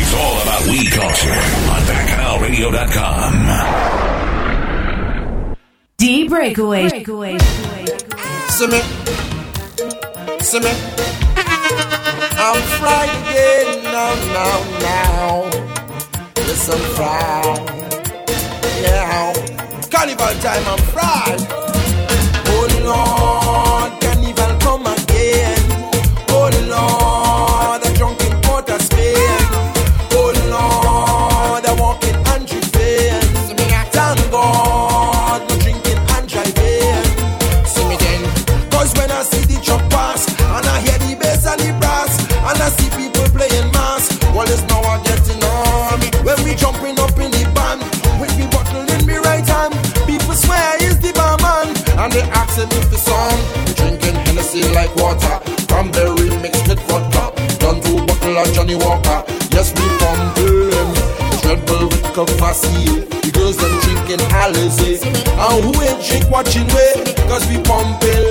It's all about weed culture on BackCowRadio.com. D breakaway. Breakaway. Simmer. Simmer. I'm Friday now, now, now. It's a Friday. fried. Now. Carnival time, I'm fried. Oh, no. up facile. The girls them drinking Alizé. And who ain't drink watching way? Cause we pumping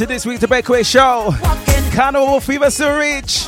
to this week's The Breakaway Show. Can't fever to reach.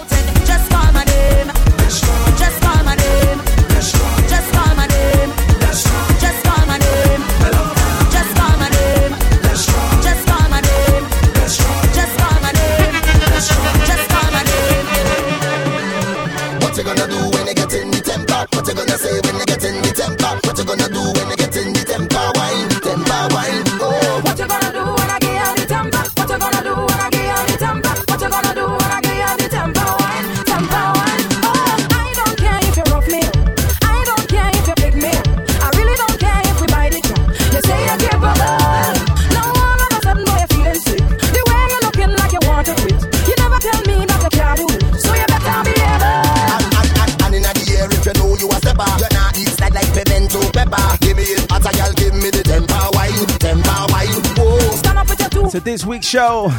this week's show.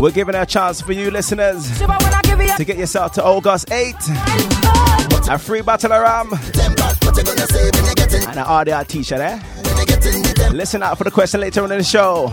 We're giving a chance for you listeners to get yourself to August 8. A free bottle of rum and an RDR t-shirt, eh? Listen out for the question later on in the show.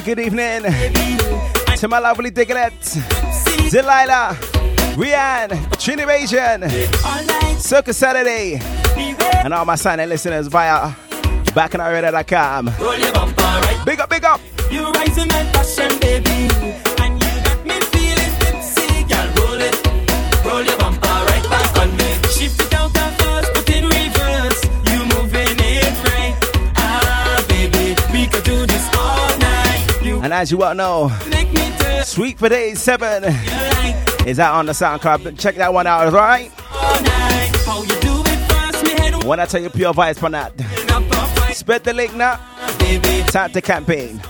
good evening to my lovely Diglett, Delilah, Rianne, Trini Bajan, Circus Saturday, and all my silent listeners via backingoutreader.com. Big up, big up! You rising my passion, baby. And as you all know, Sweet for Day 7 is out on the SoundCloud. Check that one out, alright? When I tell you pure vibes for that, spread the link now. Time to campaign.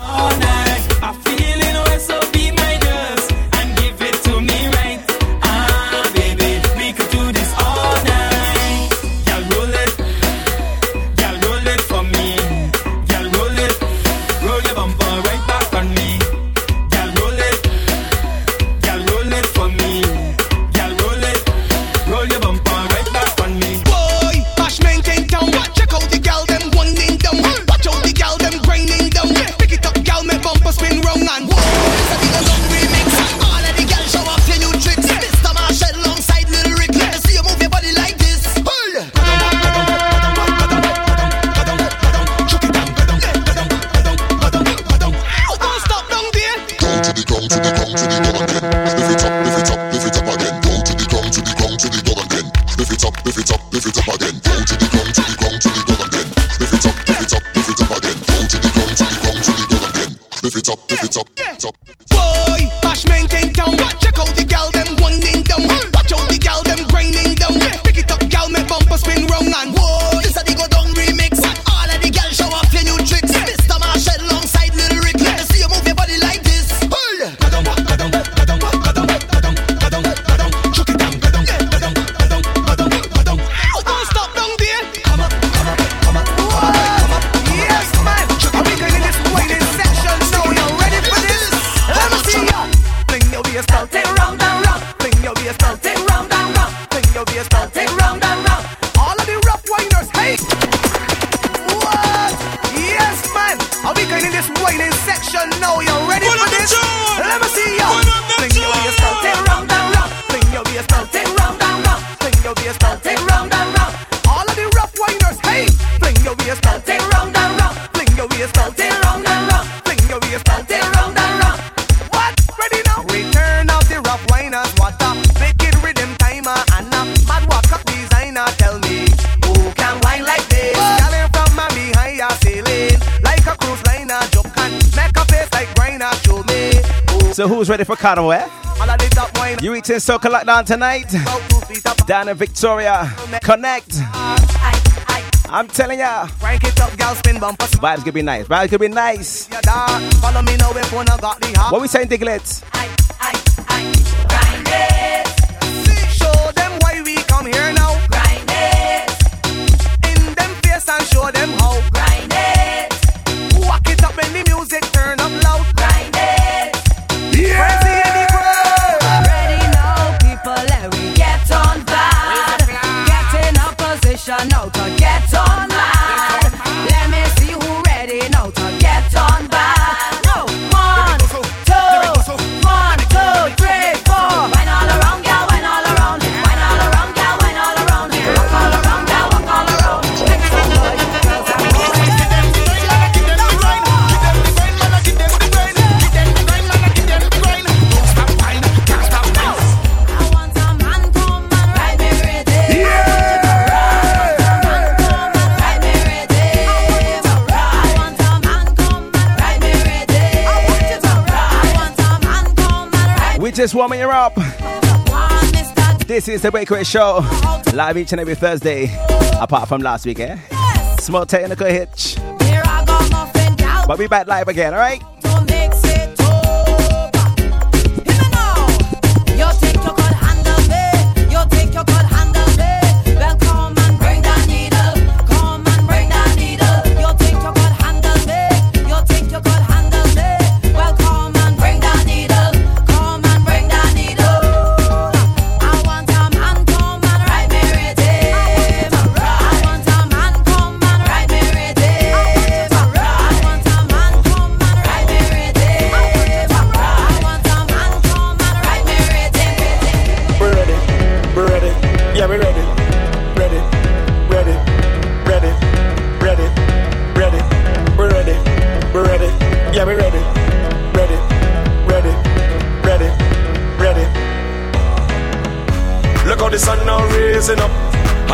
kind eh? of? You eating soke like down tonight? Down in Victoria. Connect. I'm telling ya. Crank it up, gal, spin bumper. Vibes could be nice. Vibes could be nice. What we saying, Diglets? Just warming you up. This is the Breakaway Show. Live each and every Thursday. Apart from last week, eh? Small technical hitch. Here I got nothing, gal. But we back live again, alright?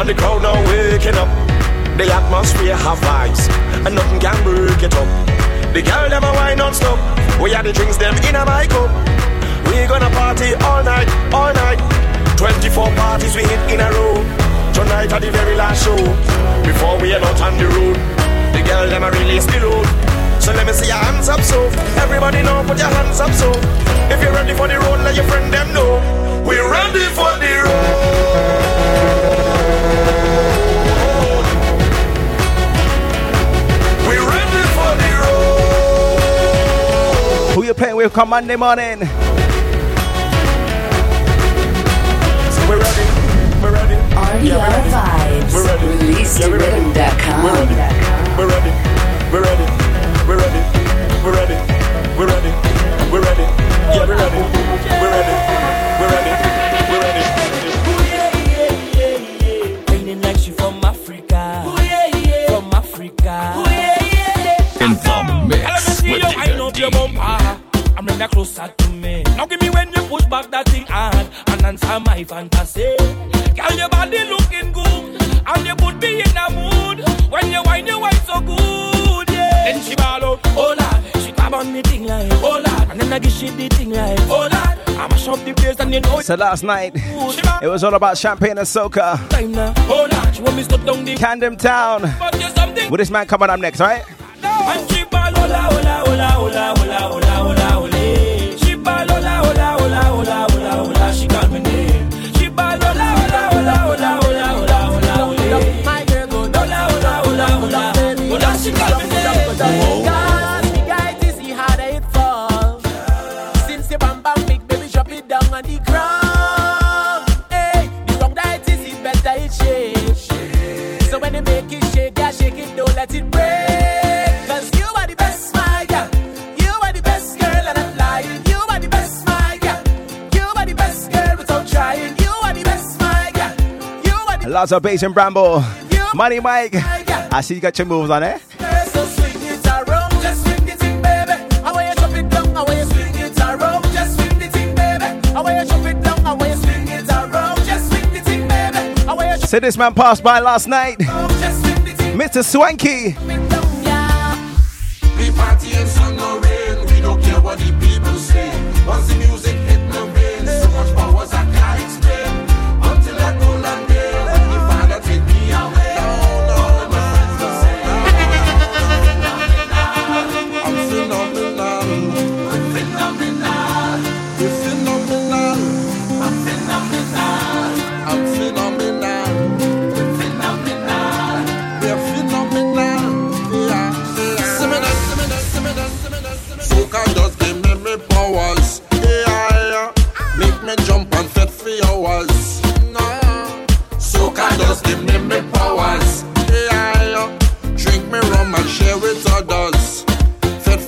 And the crowd now waking up. The atmosphere have vibes, and nothing can break it up. The girl a wine non-stop. We had the drinks them in a my cup. We gonna party all night, all night. 24 parties we hit in a row. Tonight at the very last show. Before we head out on the road. The girl a release the load. So let me see your hands up so. Everybody know put your hands up so. If you're ready for the road, let your friend them know. We're ready for the road. Who you playing with come Monday morning? So we're ready. We're ready. Yeah, we're ready. Vibes. We're ready. Release Yeah, to we're ready. We're ready. We're ready. We're ready. We're ready. We're ready. We're ready. We're ready. Yeah, we're ready. We're ready. kinda closer to me. Now give me when you push back that thing hard and answer my fantasy. Girl, your body looking good and you put be in a mood when you wine, you wine so good. Yeah. Then she ball up. Hold oh, up, She grab on me thing like, oh, Hold up, And then I give she the thing like, oh lad. I mash up the place and you know. So last night, it was all about champagne and soca. Hold oh, up, she want me to down the Candom Town. With this man coming up next, right? And she. Lots of bass and Bramble. Money Mike. I see you got your moves on eh? So this man passed by last night. Mr. Swanky.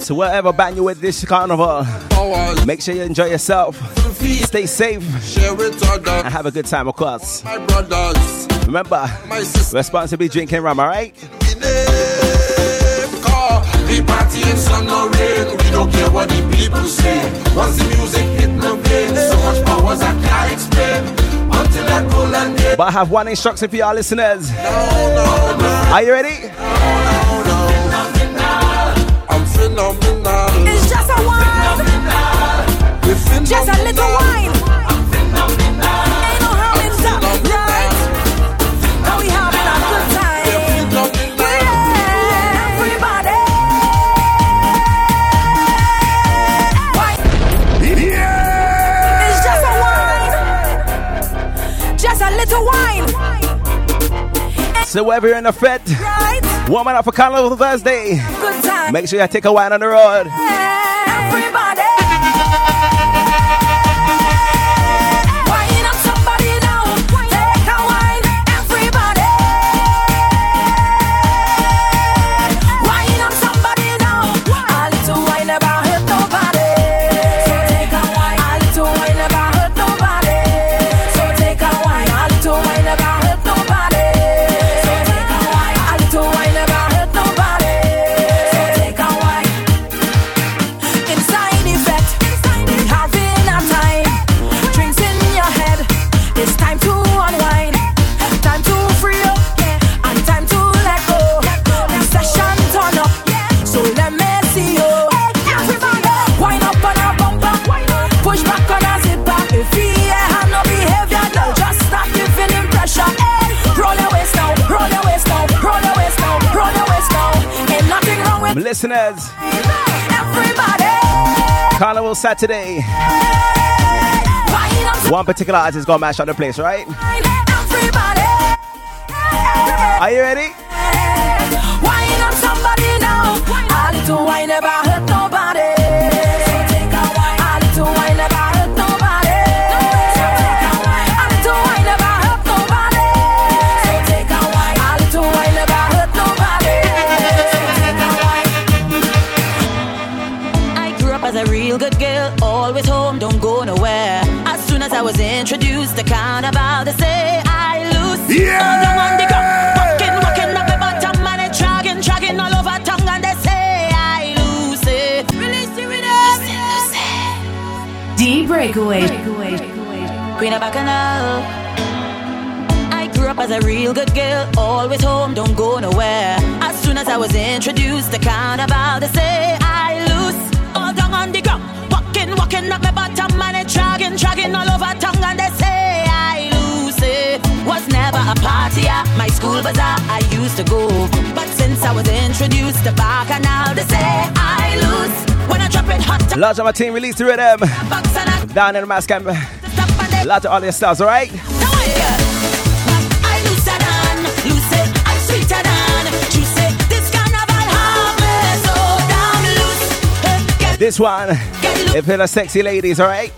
So whatever band you're with this carnival, make sure you enjoy yourself. Stay safe. Share with others. And have a good time, of course. Remember, responsibly drinking rum, alright? We party in sun or rain, we don't care what the people say. Once the music hit my brain, so much I can't explain. Until that golden day. But I have one instruction for y'all listeners. Are you ready? I'm phenomenal. It's just a wine. Just a little wine. Ain't no harm in that, right? Now we having a good time. Yeah, everybody. Wine. It's just a wine. Just a little wine. So wherever you're in the fed, warming up for Carnival Thursday, Good time. Make sure you take a wine on the road. Listeners, everybody. Carnival Saturday. One particular artist is gonna mash out the place, right? Are you ready? Wine up somebody now. A little wine never D Breakaway. Queen of Bacchanal. I grew up as a real good girl, always home, don't go nowhere. As soon as I was introduced to carnival, they say I lose. All down on the ground, walking, walking up my bottom, and it dragging, dragging all over tongue, and they say I lose it. Was never a party at my school bazaar, I used to go. But since I was introduced to Bacchanal, they say I lose. When I drop it hot, Large of my team released the rhythm. Down in the mass camp. Large of all your stars, alright? I looser than, loose it, I'm sweeter than, juice it. This carnival have me so damn loose. Hey, Get This one, if the sexy ladies, alright?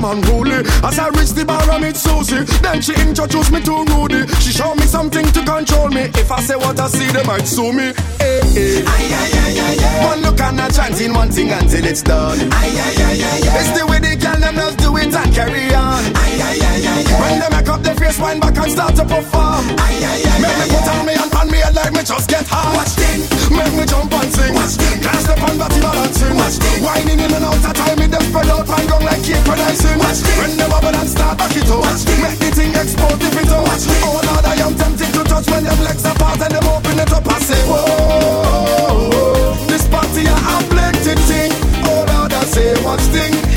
Them unruly. As I reach the bar, I meet Susie. Then she introduced me to Rudy. She showed me something to control me. If I say what I see, they might sue me. Hey, hey. Aye, aye, aye, aye, aye. One look and a chanting one thing until it's done. Aye, aye, aye, aye, aye. It's the way the girl them just do it and carry on. Aye, aye, aye, aye, aye. When they make up their face, wind back and start to perform. Aye, aye, aye, Make me put on me and pan me head like me just get hard. Watch thing. Make me jump and sing. Can't step on body balancing. Whining in and out of time, me them spread out and gong like producing. Watch thing. When they bubble and start back it up. Make the thing explode if it thing. Oh Lord, I am tempted to touch when them legs apart and them open it up. I say, whoa, this party a have plenty thing. Oh Lord, I say, watch thing.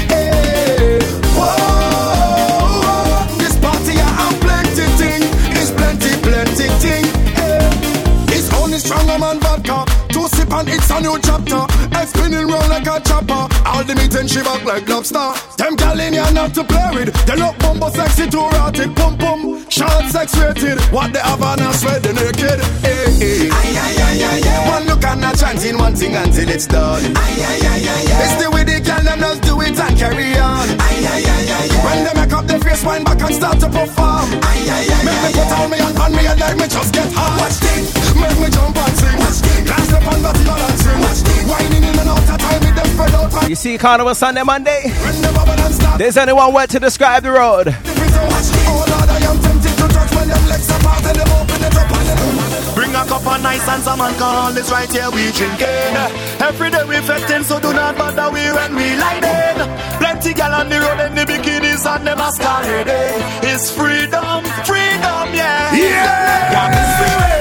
And it's a new chapter. Head spinning round like a chopper. All the meat and she back like lobster. Them gal in here not to play with. They look bumbo sexy to rotted. Pum pum. Short sex rated. What they have on a sweat they naked. Eh, eh. Hey, hey. Aye, aye, aye, aye, aye. One look and a chanting one thing until it's done. Aye, aye, aye, aye, aye. It's the way they can them just do it and carry on. Aye, aye, aye, aye, aye. When they make up their face, wind back and start to perform. Aye, aye, aye, Make me put on me and pan me and like me just get hard. Watch thing. Make me jump and sing. Watch thing. Can't step on body balancing. Whining in and out of time with them spread out. You see Carnival Sunday, Monday? There's only one word to describe the road. Oh Lord, I am tempted to touch when them legs apart and them open it up and them Bring a cup of nice and some alcohol, it's right here we drinking. Every day we fetting, so do not bother we when we lighting. Plenty gal on the road in the bikinis and the masquerading. It's freedom, freedom, yeah. Yeah. Yeah,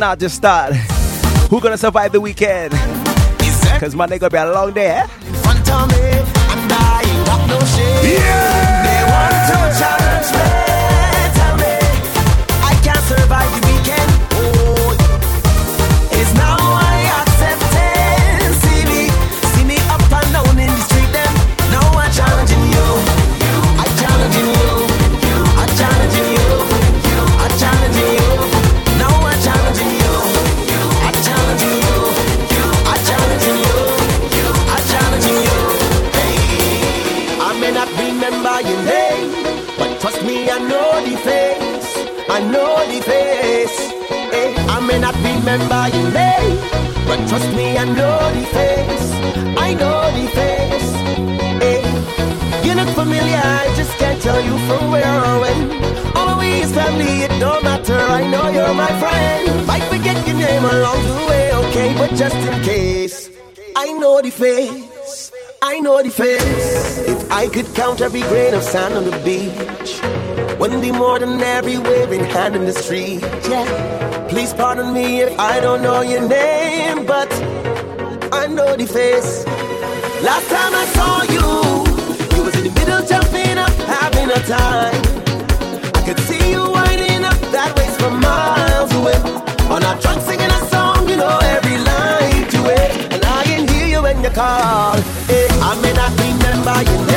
not just start. Who gonna survive the weekend? Cause Monday gonna be a long day, eh? front remember your name, but trust me, I know the face. I know the face. Hey, you look familiar, I just can't tell you from where or when. Always family, it don't matter. I know you're my friend. Might forget your name along the way, okay, but just in case. I know the face. I know the face. If I could count every grain of sand on the beach, wouldn't be more than every waving hand in the street. Yeah. Please pardon me if I don't know your name, but I know the face. Last time I saw you, you was in the middle jumping up, having a time. I could see you winding up that waist from miles away. On our trunk singing a song, you know every line to it. And I can hear you when you call. Eh, I may not remember your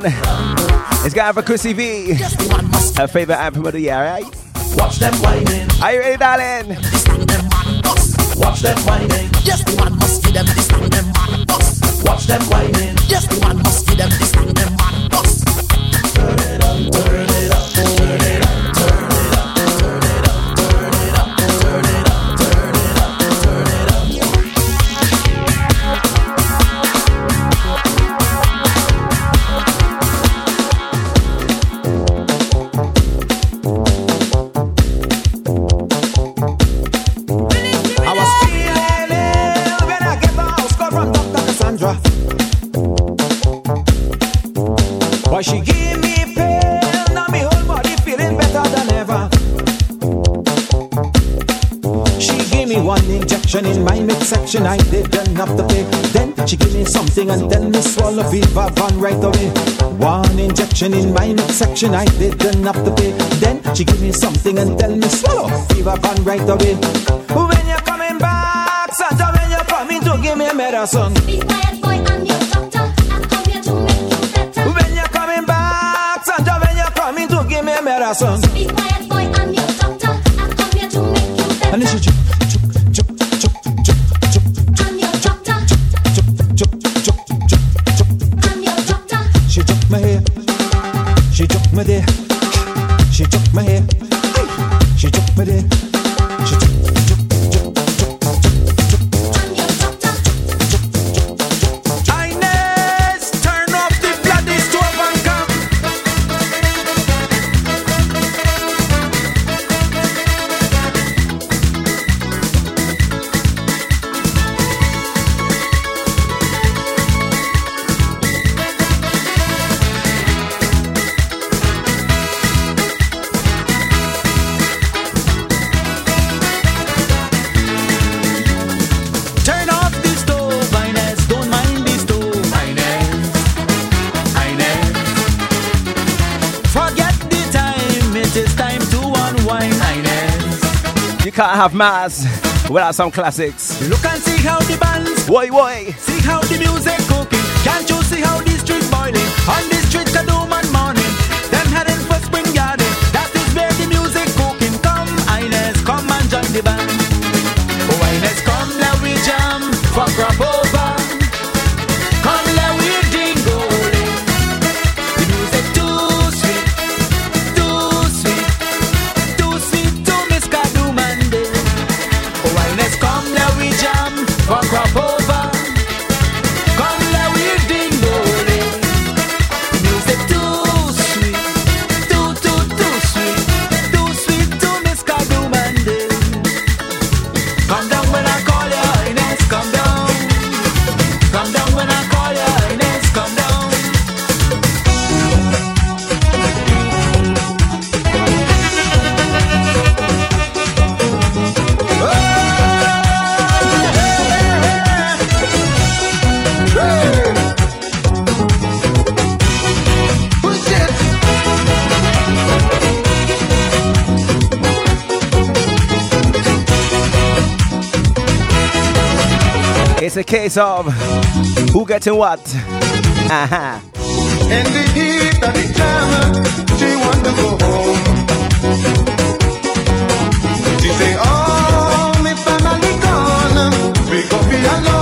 one is going for Chrissy V. Her favorite anthem of the year, right? Watch them whining. Are you ready, darling? Watch them whining. Yes, the one must feed them this and them man. Watch them whining. Yes, the one must feed them this and them one injection in my midsection, I didn't have to pay. Then she give me something and tell me swallow fever van right away. One injection in my midsection, I didn't have to pay. Then she give me something and tell me swallow fever van right away. When you're coming back, Santa, when you're coming to give me a medicine. Be quiet, boy, I'm your doctor. I'm coming to make you better. When you're coming back, Santa, when you're coming to give me a medicine. Be quiet, boy, I'm your doctor. I'm coming to make you better. Have mass without some classics. Look and see how the bands. Woi, woi. See how the music cooking. Can't you see how the street boiling? On the street, Kadooment morning. Them heading for spring garden. That is where the music cooking. Come, Ines, come and join the band. Oh, Ines, come, let we jam for crop a case of who getting what. Uh-huh. In the heat of the jam, she want to go home. She say, oh, me family gone, we be alone.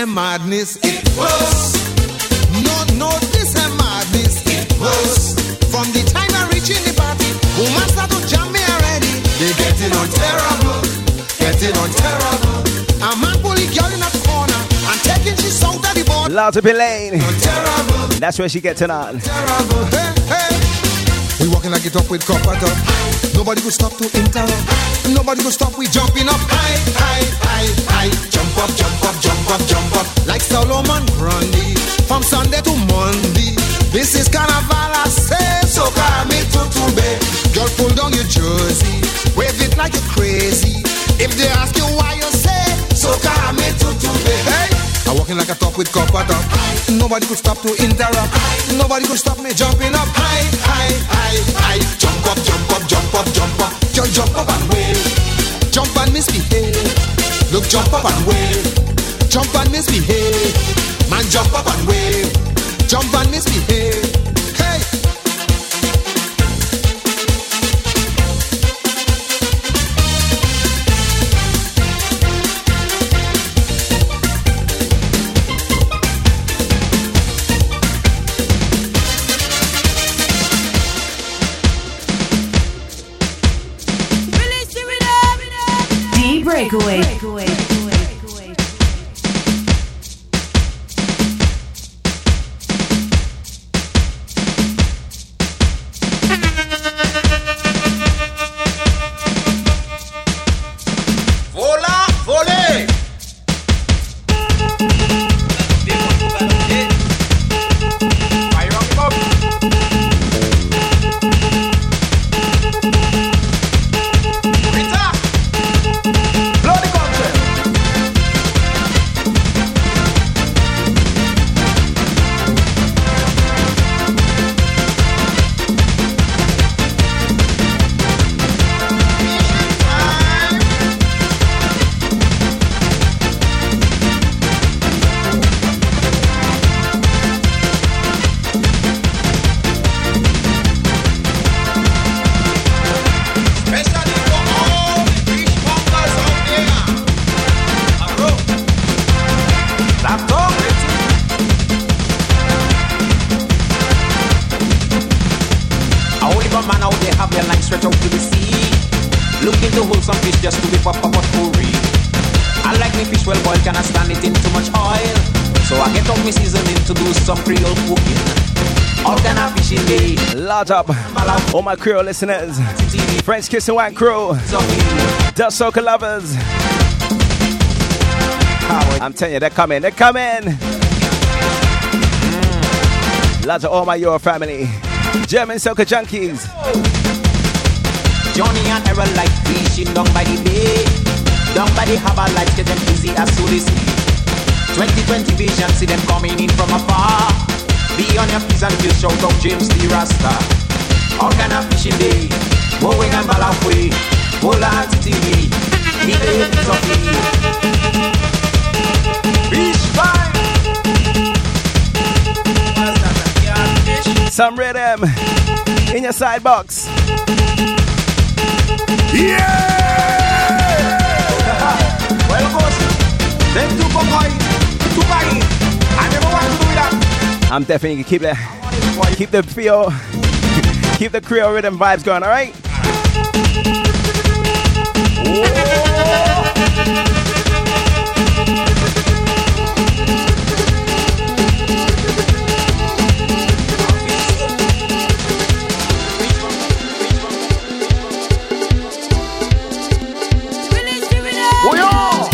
a madness, it was. No, no, this a madness, it was. From the time I reach in the party, woman start to jam me already. They getting on terrible, getting on terrible. Man pulling girl in a corner and taking she out of the board. Loud in lane. That's where she gets tonight. terrible. Hey, hey. We walking like it up with copper top. Nobody could stop to interrupt. Nobody could stop. We jumping up high, high, high, high. Jump up, jump up, jump up, jump up. Like Solomon Grundy. From Sunday to Monday. This is Carnival, I say. So call me to Tube. Girl, pull down your jersey. Wave it like you're crazy. If they ask you why you say, so call me to Tube. Hey. I walking like a top with copper top. Nobody could stop to interrupt. Nobody could stop me jumping up high, high, high, high. Jump up, jump up, jump up, jump up. Just jump up and wave. Jump and misbehave. Look, jump up and wave. Jump and misbehave. Man, jump up and wave. Jump and misbehave. Breakaway. Up. All my crew listeners. French Kiss and White Crew. Dust Soca lovers. I'm telling you, they're coming. They're coming. Lots of all my Euro family. German Soca junkies. Johnny and Errol like fishing down by the bay. Down by the harbor lights get them easy as soon as 2020 vision, see them coming in from afar. Be on your P's and Q's, shout out James the Rasta. All kind of fishing day, mowing and balafwe, Bola and TV, Nigga is of Fish. Some rhythm in your side box. Yeah! Well, of course, them two boy, two baggy. I never want to do that. I'm definitely gonna keep the keep the feel, keep the Creole rhythm vibes going. All right. Oh,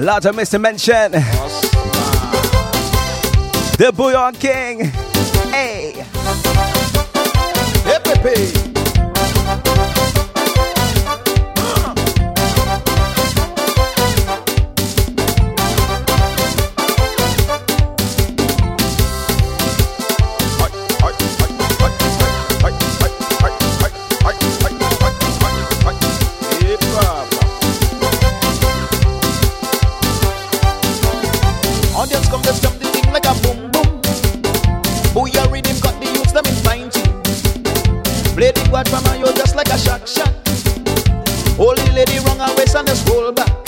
Lots of Mr. Mention. The Bouillon King. Hey. Hey, and roll back.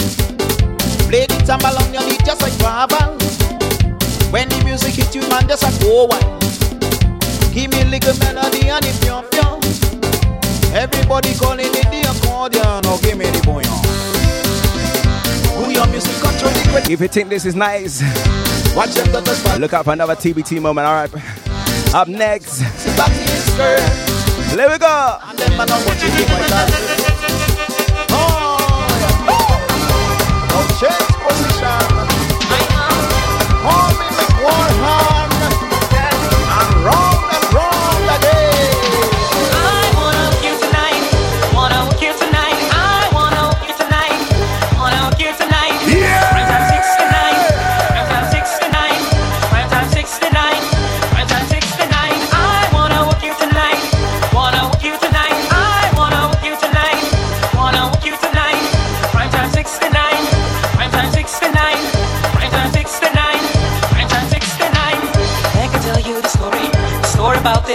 Play the just. When the music you, man, just a go wild. Give me a little melody and the pure pure. Everybody calling it the accordion. Oh, give me the If you think this is nice, watch the. Look out for another TBT moment. All right. Up next. There we go.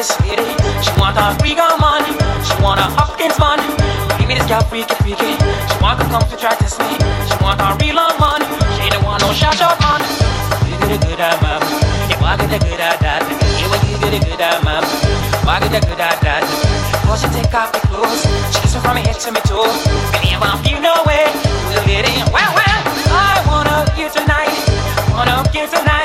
Sweetie. She want a freaker money, she want a Hopkins money. Give me this girl freaky freaky. She want to come to try to me. She want a real money. She don't want no shot shot money. You get a good at mama. You walk get a good at that. You will you get a good at mama. Walk get a good at that. Before she take off the clothes, she kiss me from her head to my toe. And if I'm you know it, we'll get in. Wow wow. I wanna you tonight. Wanna you tonight.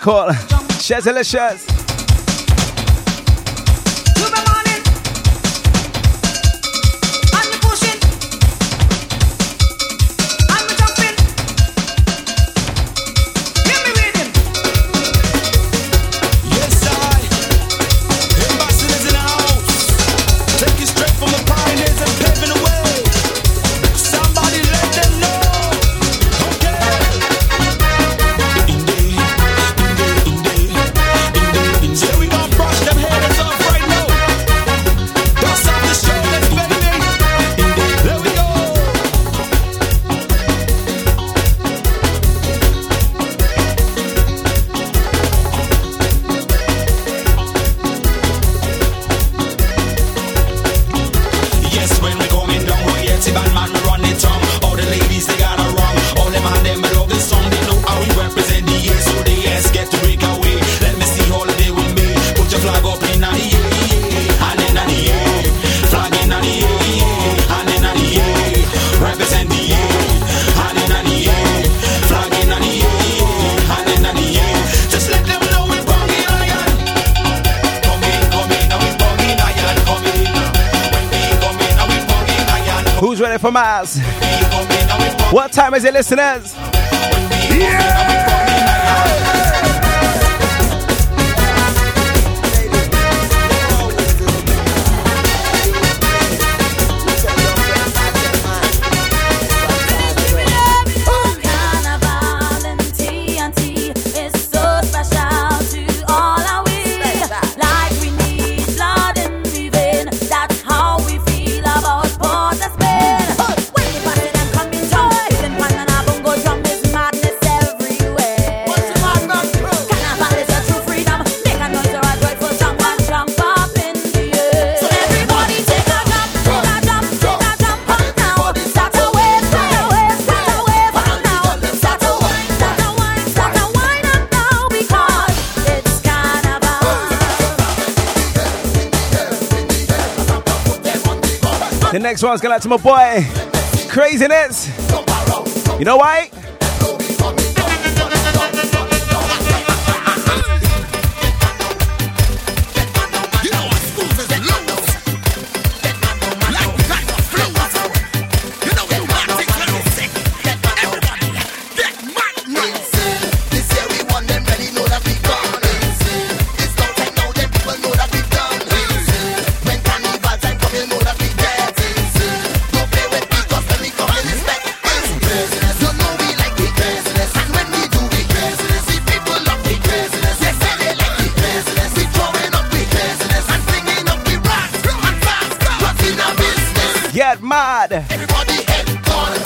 record. Shares delicious. What time is it, listeners? Yeah! next one's gonna to my boy Craziness. You know why? Everybody.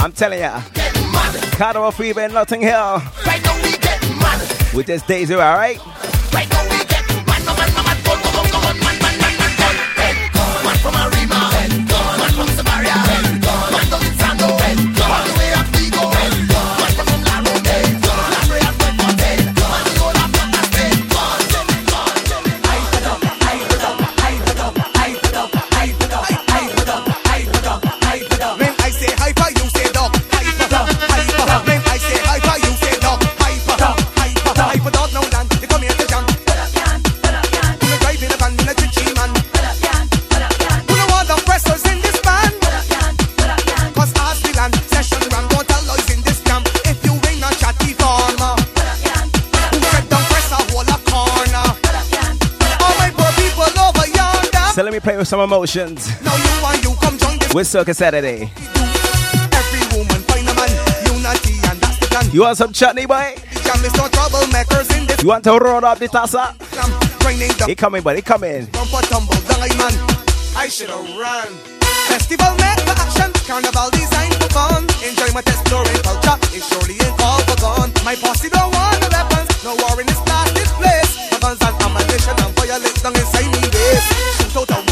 I'm telling ya. Get mad. Carnival Fever in Notting Hill. Right now we get mad. With this Daisy, alright? play with some emotions. Now you you come with Circus Saturday. Every woman find a man, unity and that's the plan. You want some chutney, boy? You want to roll up the tassa? He coming, but he coming. I should have run. Festival made action, carnival design for fun. Enjoyment exploring culture is surely involved for gone. My posse don't want the weapons, no war in this place. Weapons and ammunition and violence down inside me waist. Shoot out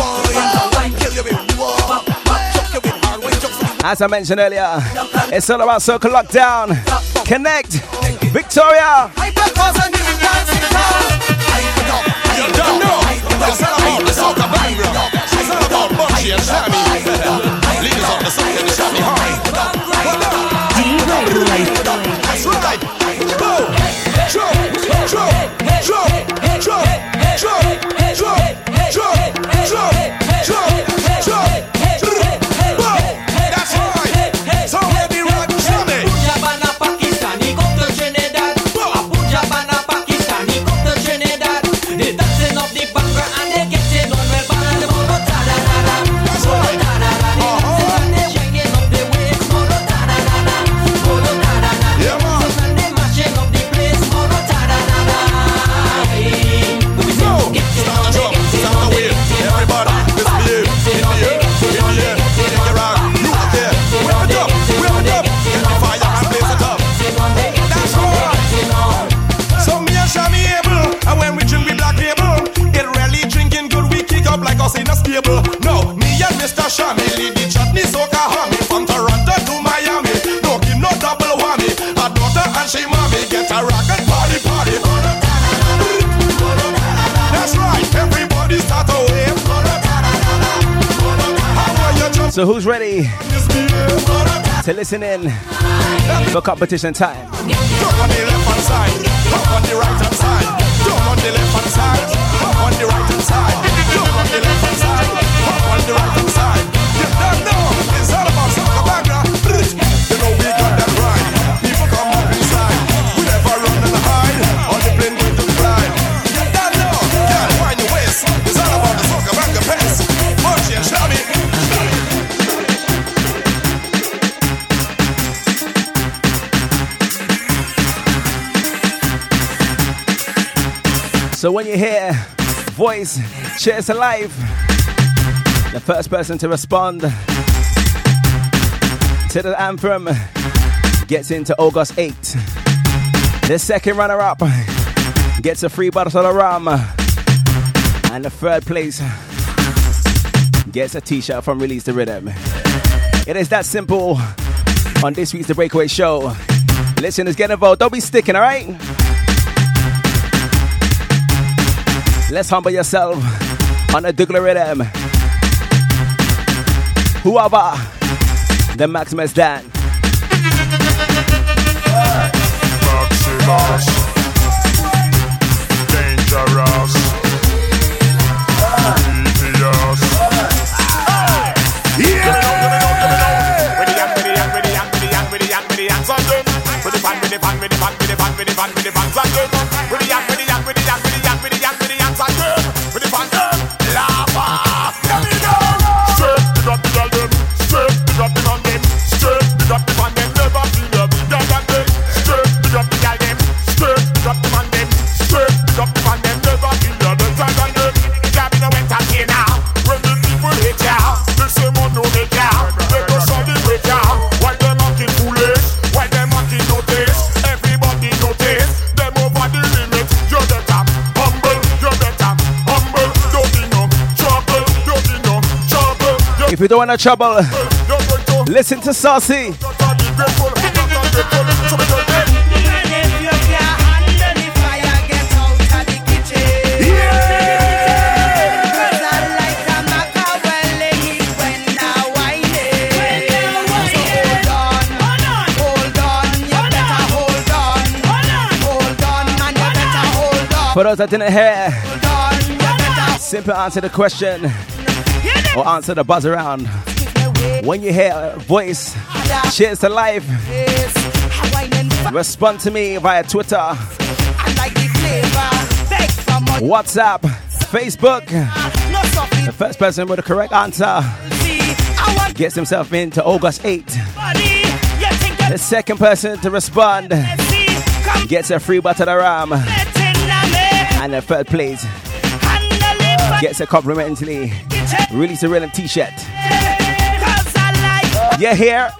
As I mentioned earlier, it's all about Circle Lockdown. Connect, Victoria. So who's ready to listen in for competition time? On the left hand side, on the right hand side. On the left hand side, on the right hand side. On the left hand side, on the right hand side. You don't know it's all So when you hear voice, cheers alive, the first person to respond to the anthem gets into August 8. The second runner up gets a free bottle of rum. And the third place gets a t shirt from Release the Rhythm. It is that simple on this week's The Breakaway Show. Listeners, get involved. Don't be sticking, all right? Let's humble yourself on the Douglas Rhythm. Whoever the Maximus Dan. You don't want no trouble, listen to Saucy. For those that didn't hear, simply answer the question or answer the buzz around. When you hear a voice, cheers to life. Respond to me via Twitter, WhatsApp, Facebook. The first person with the correct answer gets himself into August 8. The second person to respond gets a free bottle of ram. And the third place gets a complimentary release the rhythm t-shirt. You here?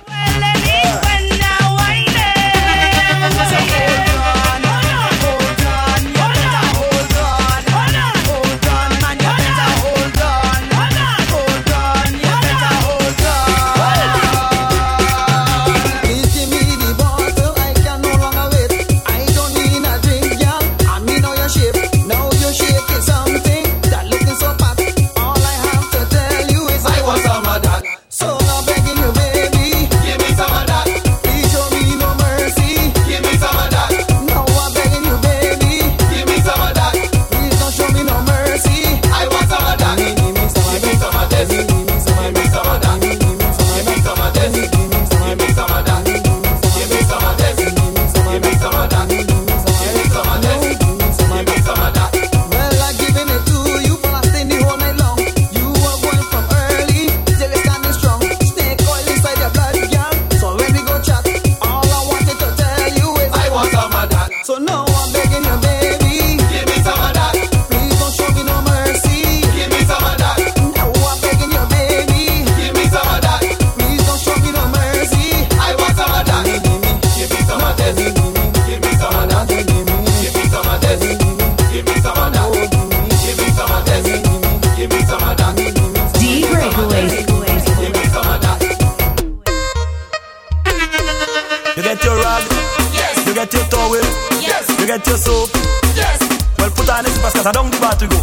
Basket, I don't give out to go.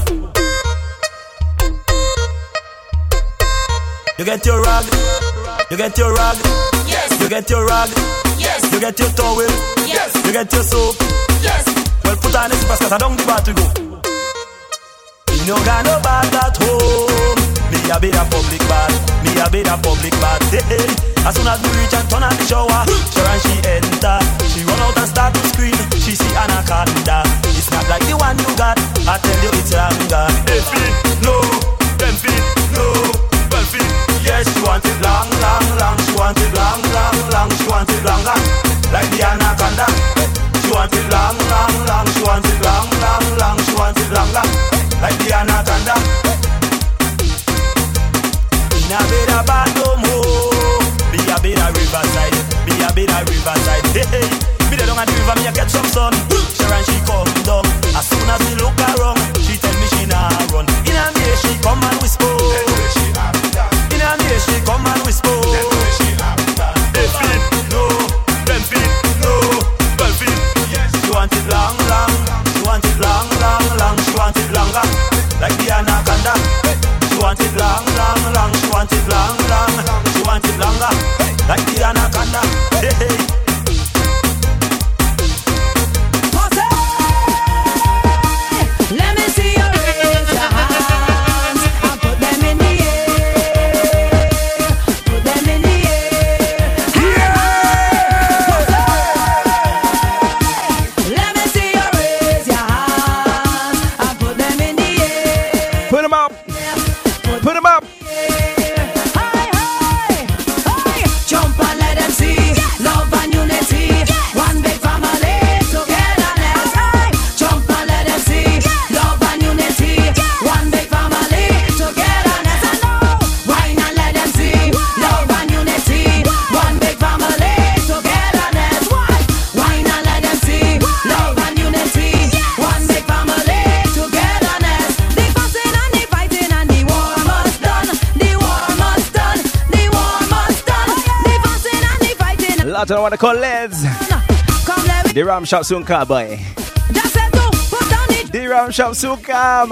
You get your rag, you get your rag, yes. You get your rag, yes. You get your towel, yes. You get your soap, yes. Well, put on this basket, I don't give out to go. Me no got no bag at home. Me a bit a public bath. Me a bit a public bath. Hey, hey. As soon as we reach and turn on the shower, sure and she enter. She run out and start to scream. She see anaconda. It's not like the one you got. I tell you it's longer. They feel no, them feel no, them feel. Yes, she want it long, long, long. She want it long, long, long. She want it longer. Like the anaconda. She want it long, long, long. She want it long, long, long. She want it longer. Like the anaconda. In a bit of bad Be a bit of riverside. Be a bit of riverside. Hey, hey. Me down at the river, me a catch some sun. Sharon, she come down. As soon as we look around, she tell me she nah run. In a day she come and whisper. In a day she come and whisper. out to the one called Les. The Ram Shop soon come, boy. The Ram Shop soon come.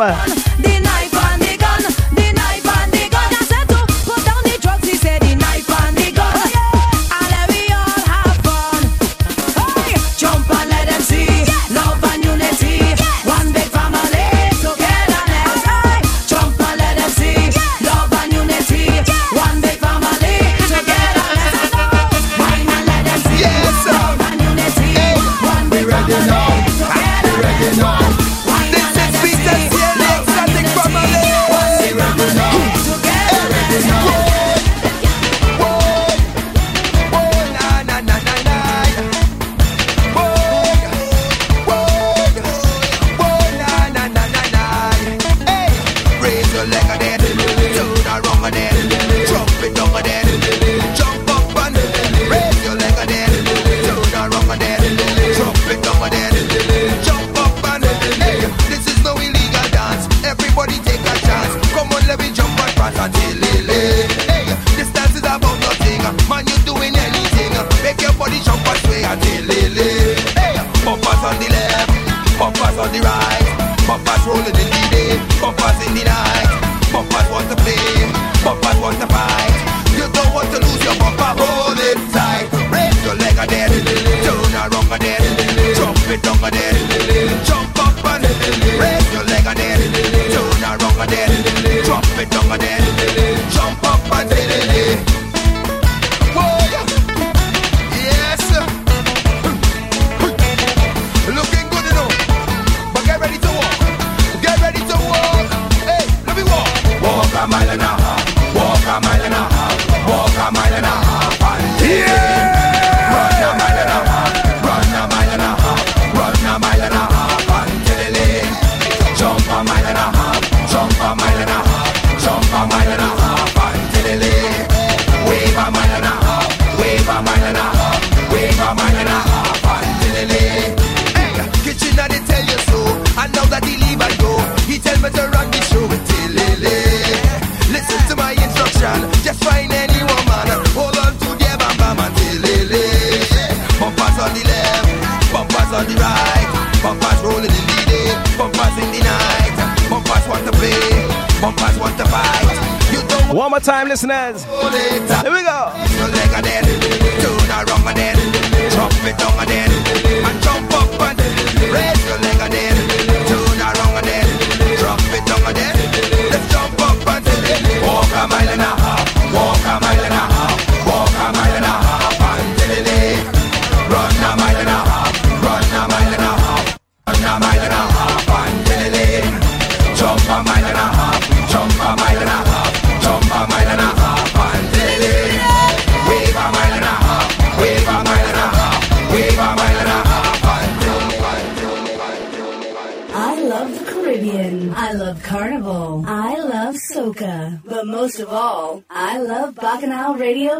listeners.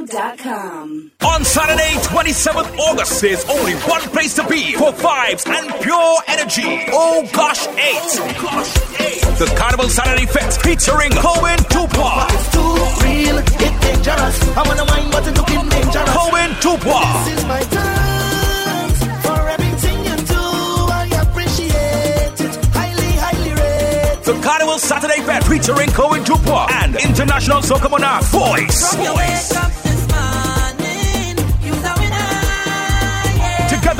On Saturday, 27th August, there's only one place to be for vibes and pure energy. Oh gosh, eight. Oh, gosh, eight. The Carnival Saturday Fest featuring Cohen Tupac. It's too real, it's dangerous. I wanna wine, but it's looking dangerous. Cohen Tupac. This is my time. for everything you do. I appreciate it. Highly, highly rated. The Carnival Saturday Fest featuring Cohen Tupac and International Soca Monarch Voice. Voice.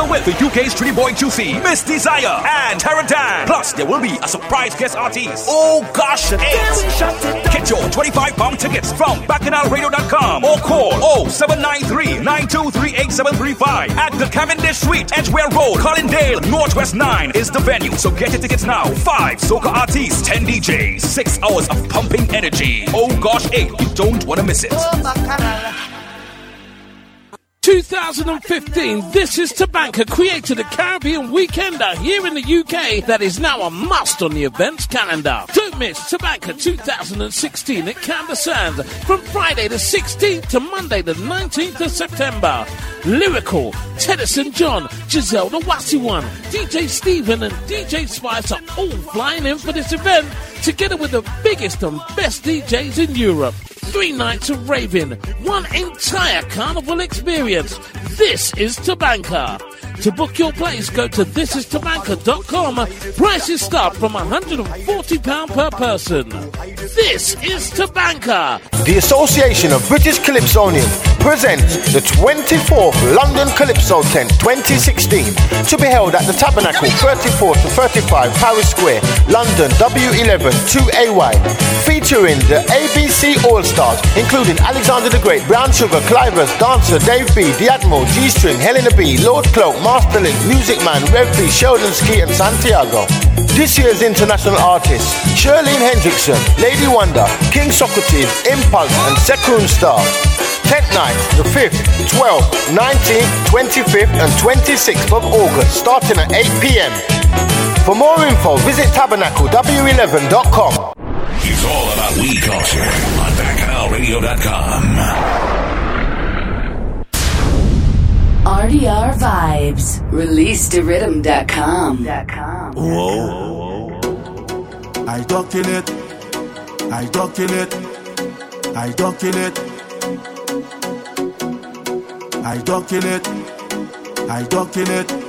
With the UK's Street Boy Juicy, Miss Desire, and Tara. Plus, there will be a surprise guest artist. Oh gosh, eight. Get your 25 pound tickets from bacchanalradio.com or call 0793 923 8735 at the Cavendish Suite, Edgware Road, Colindale, Northwest 9 is the venue. So get your tickets now. Five soca artists, 10 DJs, six hours of pumping energy. Oh gosh, eight. You don't want to miss it. Oh, 2015, This is Tabanka created a Caribbean weekender here in the UK that is now a must on the events calendar. Don't miss Tabanka 2016 at Camber Sands from Friday the 16th to Monday the 19th of September. Lyrikal, Teddyson John, Giselle the Wassi One, DJ Steven and DJ Spice are all flying in for this event together with the biggest and best DJs in Europe. Three nights of raving, one entire carnival experience. This is Tabanka. To book your place, go to thisistabanka.com. Prices start from £140 per person. This is Tabanka. The Association of British Calypsonians presents the 24th London Calypso Tent 2016 to be held at the Tabernacle 34 to 35 Powis Square, London W11 2AY. Featuring the ABC All Stars, including Alexander the Great, Brown Sugar, Clivers, Dancer, Dave B, The Admiral, G String, Helena B, Lord Cloak, Masterlink, Music Man, Rev B, Sheldon Ski, and Santiago. This year's international artists Shirlene Hendrickson, Lady Wonder, King Socrates, Impulse, and Sekon Sta. Tent night, the 5th, 12th, 19th, 25th, and 26th of August, starting at 8 pm. For more info, visit tabernaclew11.com. It's all about weed culture on. RDR Vibes. Release to rhythm.com. Whoa. I ducking it. I ducking it. I ducking it. I ducking it. I ducking it.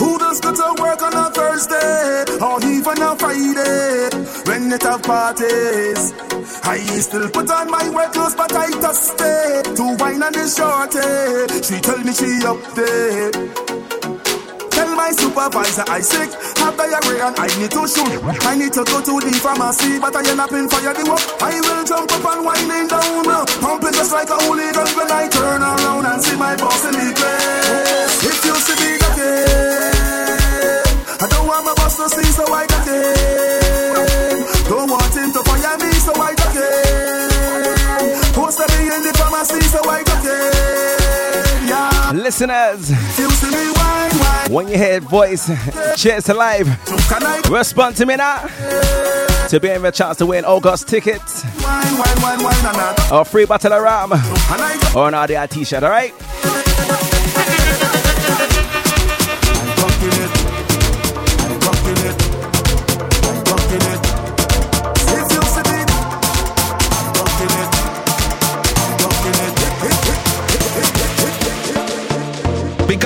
Who does go to work on a Thursday or even a Friday when it have parties? I still put on my work clothes, but I just stay to wine on the shorty. She tell me she up there. Tell my supervisor I sick, have diarrhea and I need to shoot. I need to go to the pharmacy, but I end up in fire the work. I will jump up and winding down, uh, pumping just like a hooligan when I turn around and see my boss in the place. If you see me again, I don't want my boss to see, so I got it. Don't want him to fire me, so I got it. Post me in the pharmacy, so I got it. Yeah. Listeners, You see me wine, wine. when you hear voice, cheers to live. Respond to me now. To be in a chance to win August tickets Wine, wine, wine, wine, or free bottle of rum or an RDI t-shirt, alright?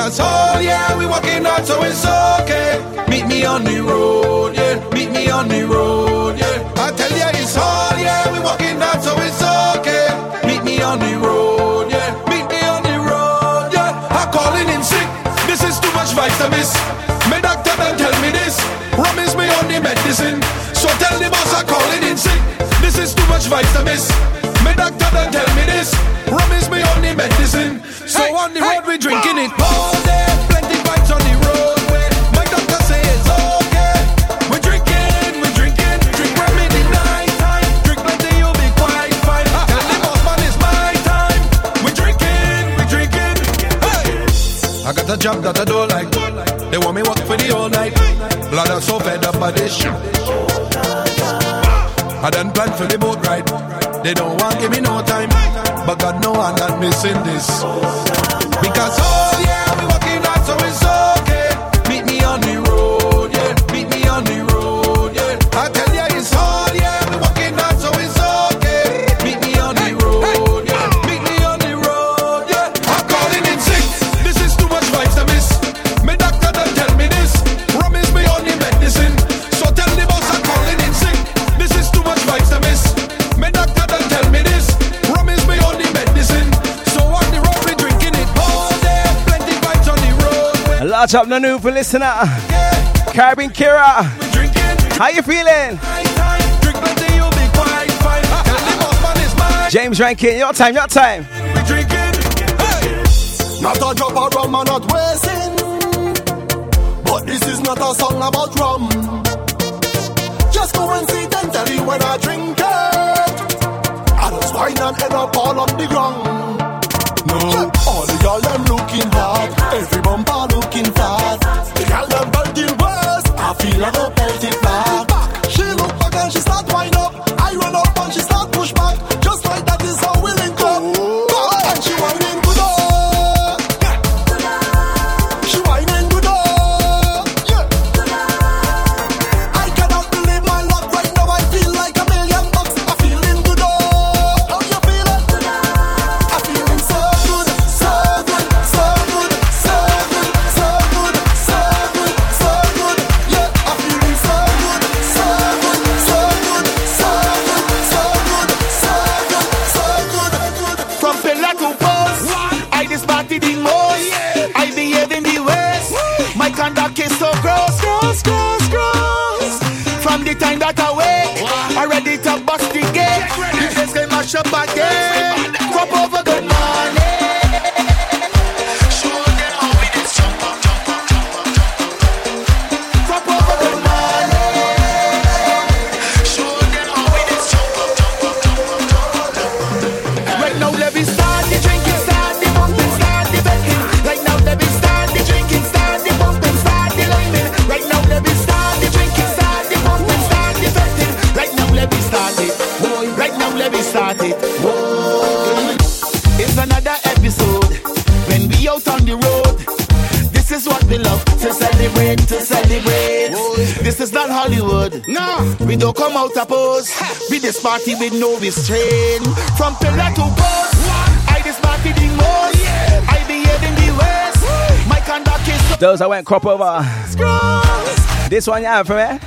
Because oh yeah, we walking out, so it's okay. Meet me on the road, yeah. Meet me on the road, yeah. I tell ya it's all yeah, we walking out, so it's okay. Meet me on the road, yeah. Meet me on the road, yeah. I'm calling in sick. This is too much vitamins. My doctor done tell me this. Rum is me on the medicine. So tell the boss I'm calling in sick. This is too much vitamins. My doctor done tell me this. Rum is me on the medicine. This shit. I done plan for the boat ride. They don't want give me no time. But God know I'm not missing this. Because oh yeah, Large up Nanu for listener. Yeah. Caribbean Kira. How you feeling? James Rankin, your time, your time. Hey. Not a drop of rum, I'm not wasting. But this is not a song about rum. Just go and see coincidentally, when I drink it, I just wine and end up all on the ground. No, all the y'all them looking hot. lo hago come out of pose. We this party with no restraint. From pillar to post, I this party the most. I behave in the west. My conduct is. So Those I went crop over. Scrolls. This one you have for me.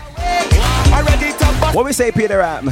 What we say, Peter Ram?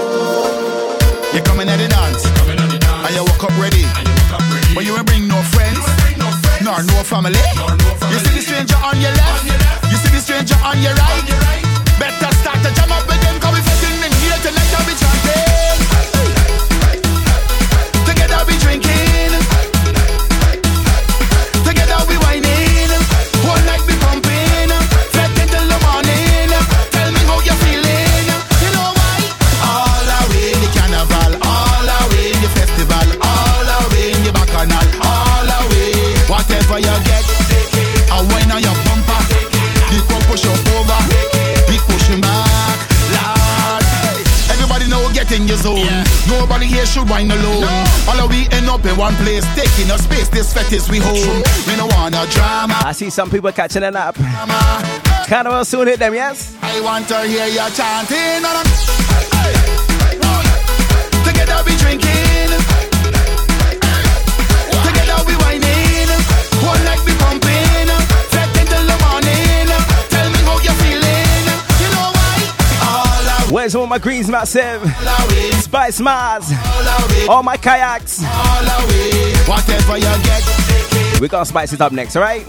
no family. You see the stranger on your left. You see the stranger on your right. On your right. wine All of we end up in one place, taking a space. This fetish we hold. We don't want drama. I see some people catching a nap. Carnival soon hit them, yes? I want to hear you chanting. Where's all my greens, massive? Spice Mas. All, my kayaks. Whatever you get. We're gonna spice it up next, alright?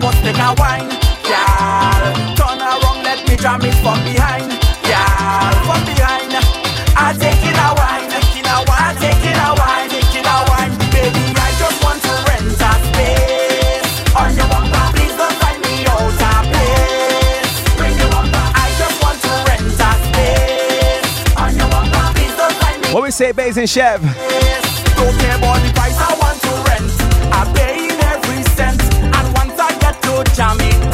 bust like a wine, girl. Turn around, let me jam it from behind. say Bays and Chef. Yes, don't care about the price I want to rent. I pay in every cent. And once I get to Jamaica.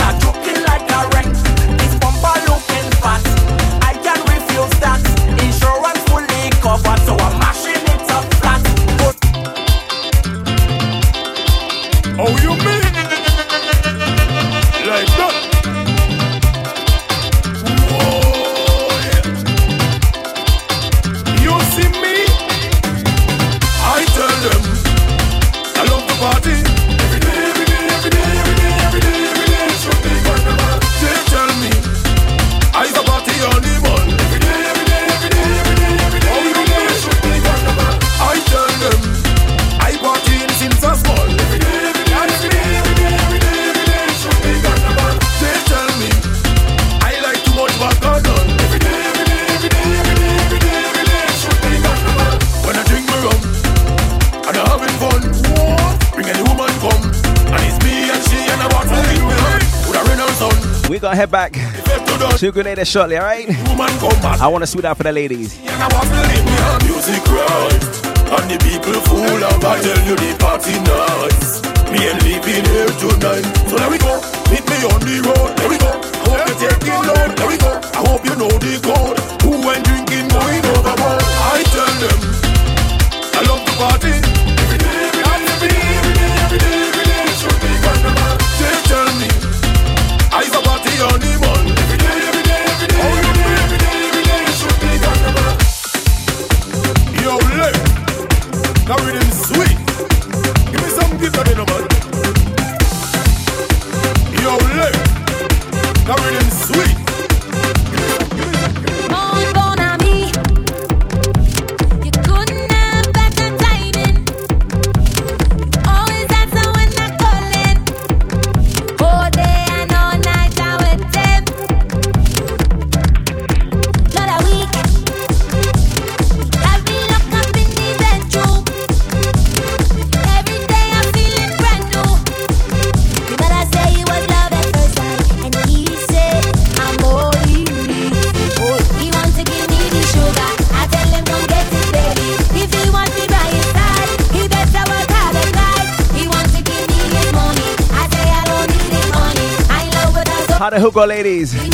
head back. to Grenada shortly, alright? I want to sweet out for the ladies. And the people I tell you the party nice. Me and here tonight. So there we go, meet me on the road. There we go, I hope you take it low There we go, I hope you know the Go, ladies.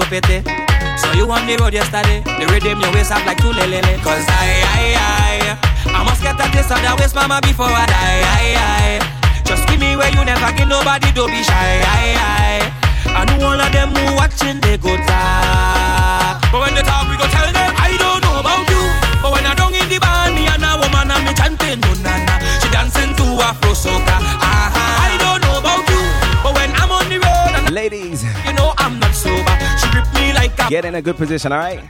to pity. So you on the road yesterday, the rhythm your waist up like two lele. Cause I, I, I, I must get at this that waist, mama, before I die. I, I, just give me where you never get nobody, don't be shy. I, I, I know all of them who watching, they go talk. But when they talk, we go tell them, I don't know about you. But when I don't in the band, me and a woman, and me chanting, no, na, na. She dancing to Afro soca. Get in a good position, all right?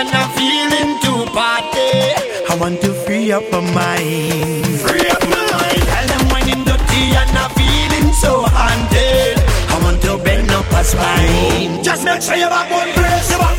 and I'm feeling to party. I want to free up my mind. Free up my mind. Tell them when I'm dirty and I'm spine. Just make sure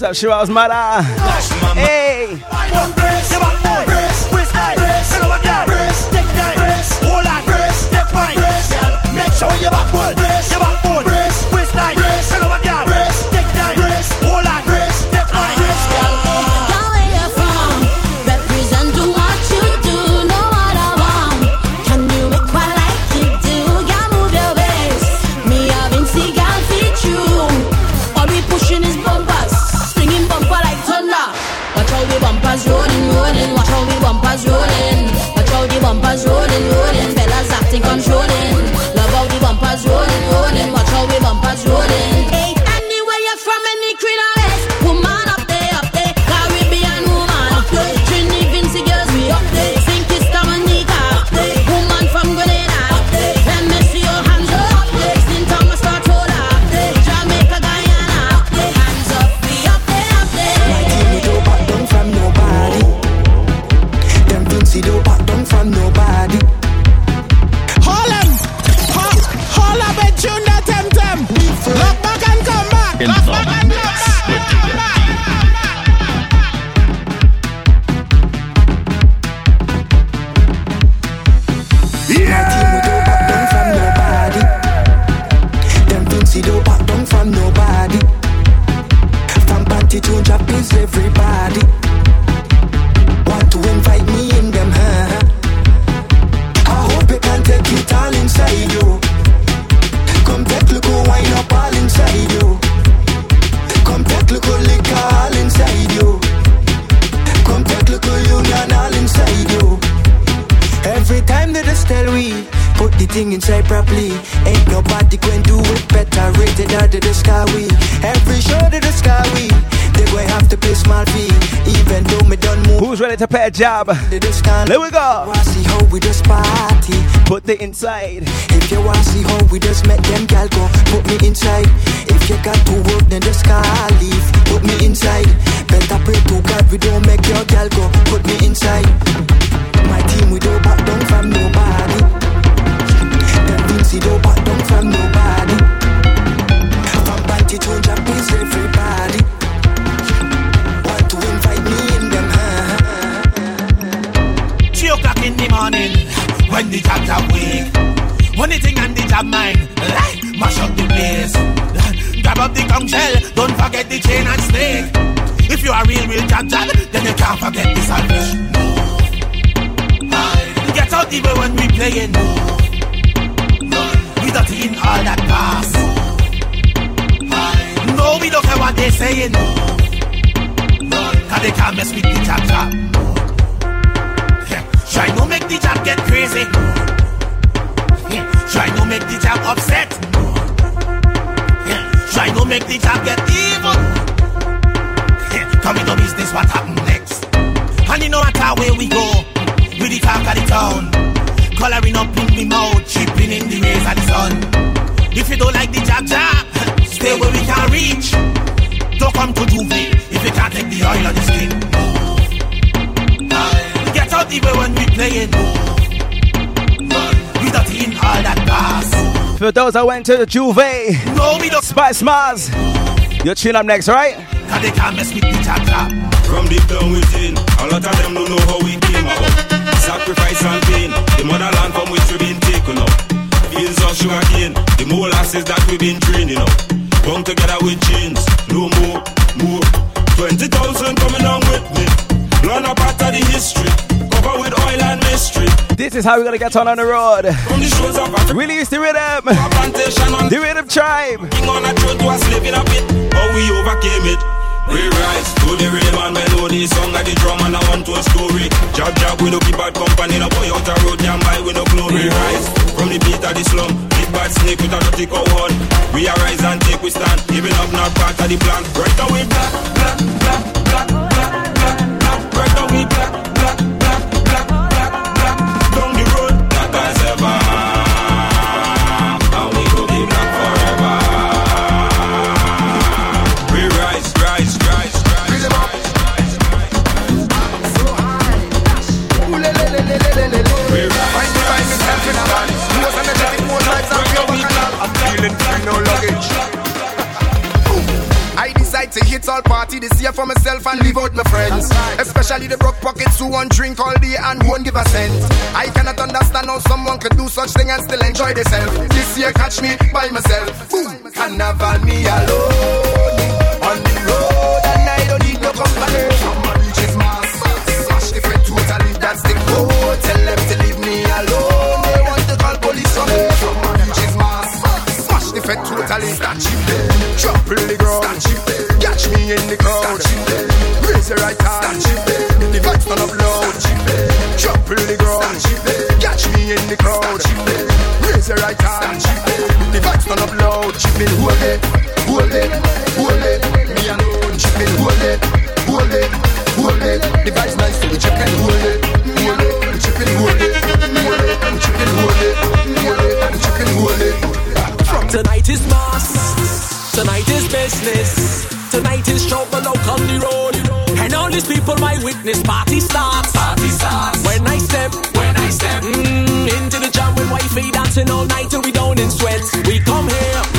of Shiraz mother. Hey. To a job? There we go. Put the inside. If you wanna see how we just make them gal go, put me inside. If you got to work, then just can't leave. Put me inside. Better pray to God we don't make your gal go. Put me inside. My team we don't back down from nobody. Don't back down from nobody. From panty to everybody. Morning, when the jobs are weak. When thing and the job mine, like mash up the place. Grab up the conch shell, don't forget the chain and snake. If you are real, real jab jab, eh, then you can't forget the salvation. Get out even when we playing. We dirty in all that pass. No, we don't care what they saying. Cause they can't mess with the jab jab. Eh. Try no make the job get crazy. Try no make the job upset. Try no make the job get evil. Come in the business, what happen next? And you no matter where we go, we the talk of the town. Coloring up in the mouth, chipping in the rays of the sun. If you don't like the jab jab, stay where we can reach. Don't come to J'ouvert if you can't take the oil on the skin. Get out even when we playing. We dirty in all that pass. For those that went to the J'ouvert, No, we don't. Spice Mas, you're tune up next, right? Cause they can't mess with the jab jab. From deep down within, a lot of them don't know how we came about. sacrifice and pain. The motherland from which we've been taken up. Fields of sugar cane, the molasses that we've been training up. Bound together with chains, no more, more. 20,000 coming on with me. Learn a part of the history, cover with oil and mystery. This is how we're gonna get on on the road. Release the rhythm. The rhythm tribe. King on a throne to a slave in a pit. How we overcame it. We rise to the rhythm and melody, song of the drum and I want to a story. Jab jab, we no keep bad company, no boy out a road, damn by we no glory. We rise from the beat of the slum, big bad snake with a dirty cow horn. We arise and take we stand, giving up not part of the plan. Right now we black, black, black, black, black, black, black. Right now we black, I decide to hit all party this year for myself and leave out my friends. Especially the broke pockets who won't drink all day and won't give a cent. I cannot understand how someone could do such thing and still enjoy themselves. This year catch me by myself. Boom, carnival me alone on the road and I don't need no company. Somebody just mass, smash the fit totally. That's the code. Tell them to leave me alone. They want to call police on me. Somebody just mass, smash the fit totally. Stand cheap, trample me in the crowd. Raise your right hand. The vibes turn up loud. Trample the ground. Catch me in the crowd. Raise your right hand. The vibes turn up loud. Chipping, hold it, hold it, hold it. Me alone. Chipping, hold it, hold it, hold it. The vibes nice, so we chipping, hold it, hold it. We chipping, hold it, hold it. We chipping, hold it, hold it. We chipping, hold it. From tonight is mass, these people, my witness, party starts. Party starts. When I step, when I step mm, into the jam with wifey dancing all night till we down in sweats. We come here, we come here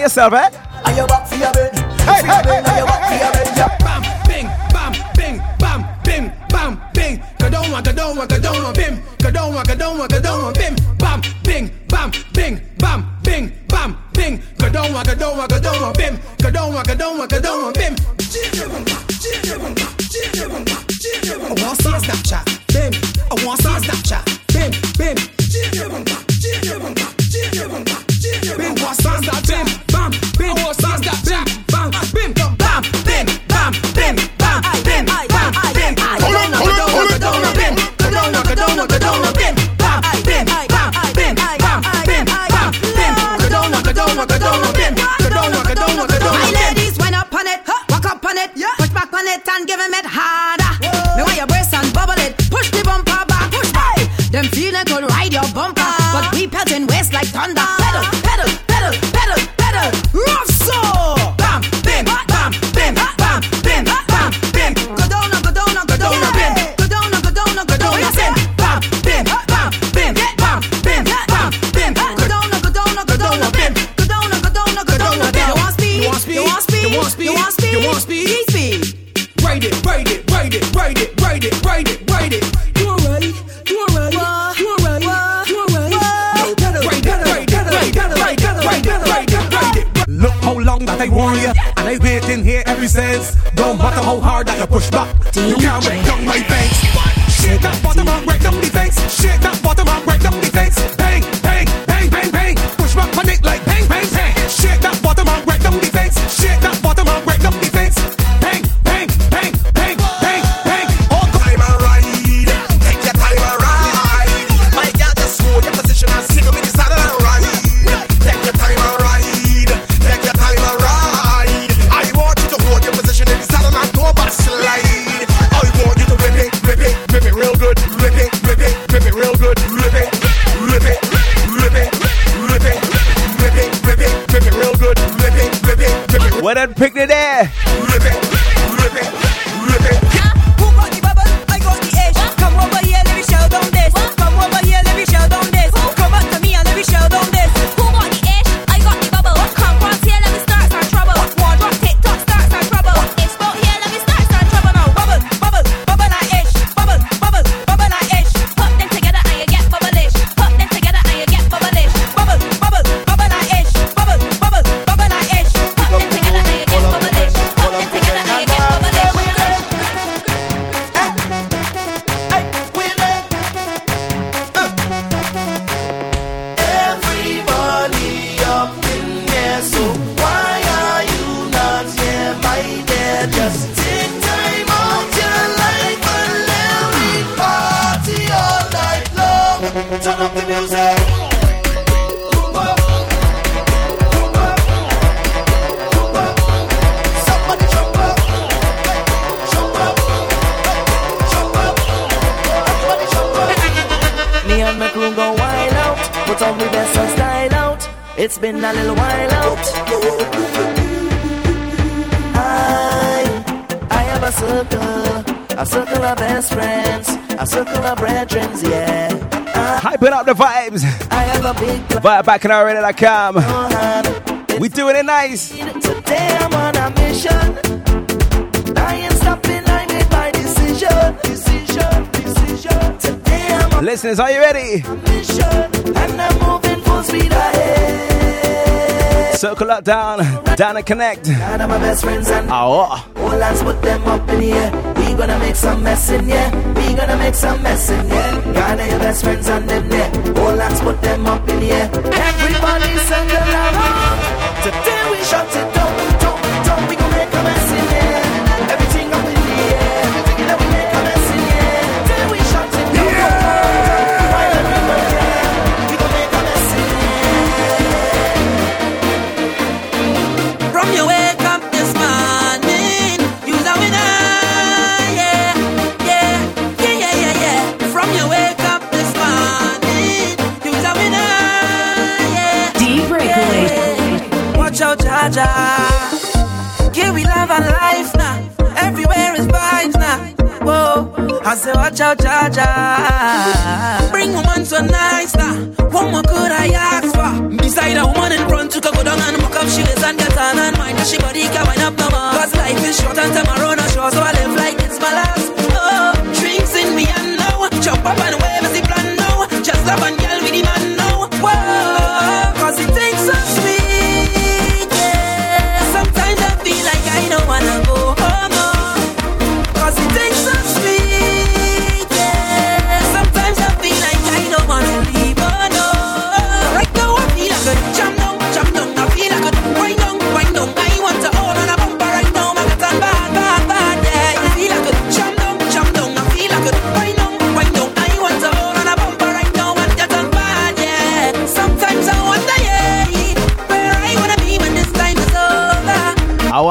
yourself at about backandrl.com. We doing it nice. Today I'm on a mission. I ain't stopping, I made my decision. Decision, decision. Today I'm on Listeners, are you ready? Mission, and I'm moving full speed ahead. Circle up down, down and connect. And ah, oh. All put them up in here. We gonna make some mess in here we gonna make some mess in here. Gather your best friends and them there. All hands put them up in here. Everybody send them around. Today we shut it Jaja. Bring woman so nice now. What more could I ask for? Beside a woman in front, you can go down and muck up shoes and get on and mind that she body can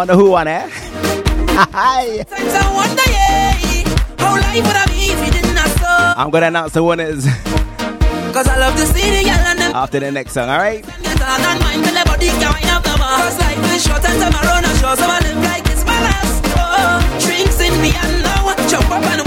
wonder who won, eh? I'm gonna announce the winners Cause I love to see the girl and them after the next song, alright? drinks in me and now, jump up and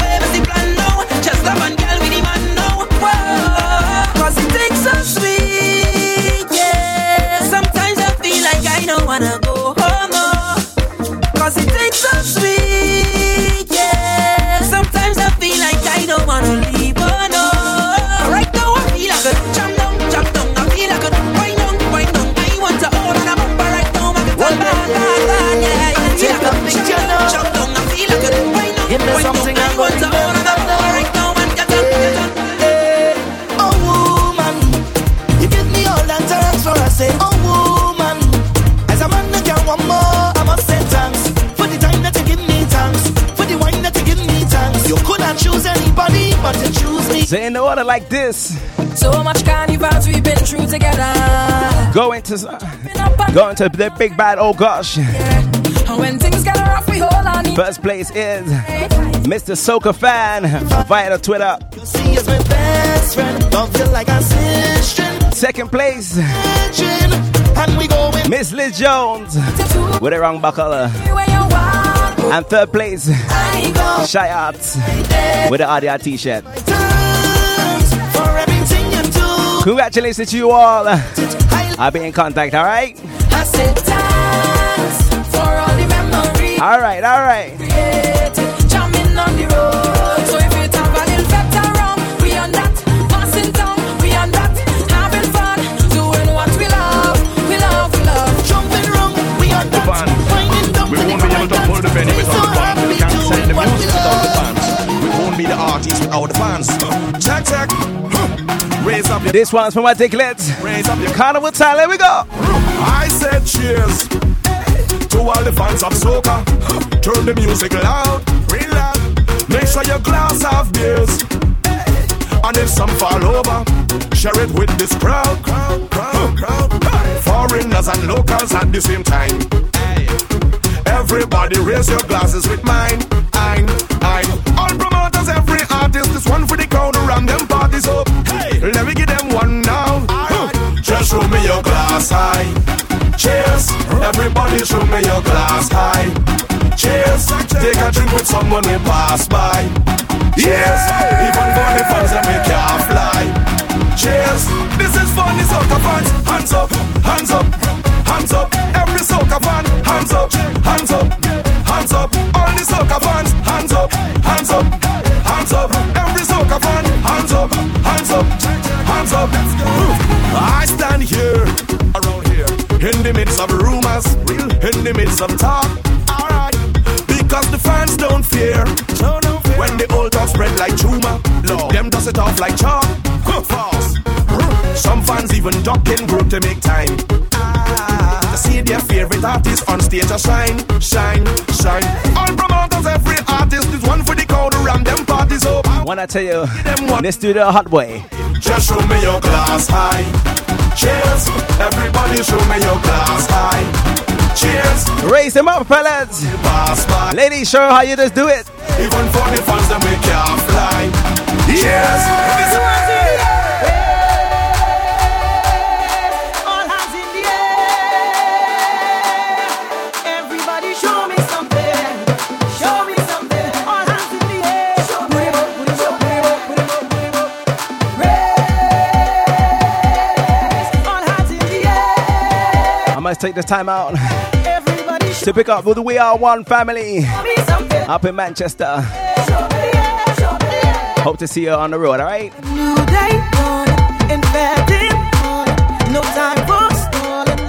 me. So in the order like this, So much carnivals we've been through together. go into go into the big bad. Oh gosh! And when things get rough, we hold on. First place is Mr. Soca fan via the Twitter. See as my best friend, like. Second place, And we going Miss Liz Jones with a wrong buckle. And third place, Shy Arts with the Audio T-shirt. for Congratulations to you all. I'll be in contact. All right. All right. All right. without the fans. Check, check. Raise up your This one's from my Dicklets. Raise up your Carnival time. Let we go. I said cheers to all the fans of soca. Turn the music loud, real loud. Make sure your glass have beers. And if some fall over, share it with this crowd. crowd, crowd, crowd. Foreigners and locals at the same time. Everybody raise your glasses with mine. I'm, I'm. Artist, this one for the crowd around them parties up. Hey, let me give them one now. Huh. Just show me your glass high. Cheers. Everybody show me your glass high. Cheers. Take a drink with someone we pass by. Cheers. Even for the fans that make you fly. Cheers. This is for the soca fans. Hands up, hands up, hands up. Every soca fan, hands up, hands up, hands up. All the soca fans, hands up, hands up, hands up. Every soca fan, hands up, hands up, hands up. I stand here, around here, in the midst of rumors, in the midst of talk. Alright, because the fans don't fear. When the old talk spread like tumor, look, them dust it off like chalk. False. Some fans even duck in group to make time. Ah, to see their favorite artist on stage a shine, shine, shine. All promoters, every artist is one for the crowd around them. When I tell you, let's do the hot way. Just show me your glass high. Cheers, everybody show me your glass high. Cheers. Raise them up, fellas. Ladies, show how you just do it. Even for the fans that we can't fly. Cheers. Cheers. must take this time out to pick up for the We Are One family up in Manchester. Hope to see you on the road, alright?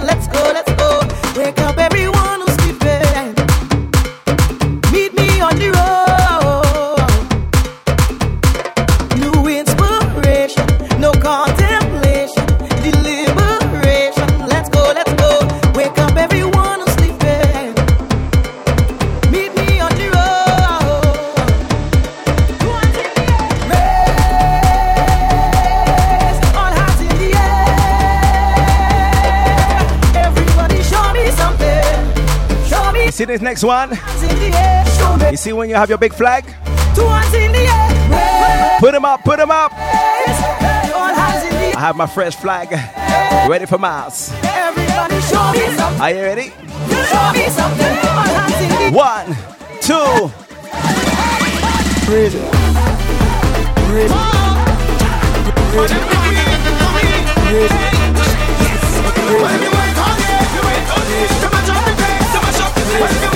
Let's go, let's go. Wake up, everyone. see this next one? You see when you have your big flag? Put them up, put them up. I have my fresh flag ready for miles. Are you ready? One, two. Let's go.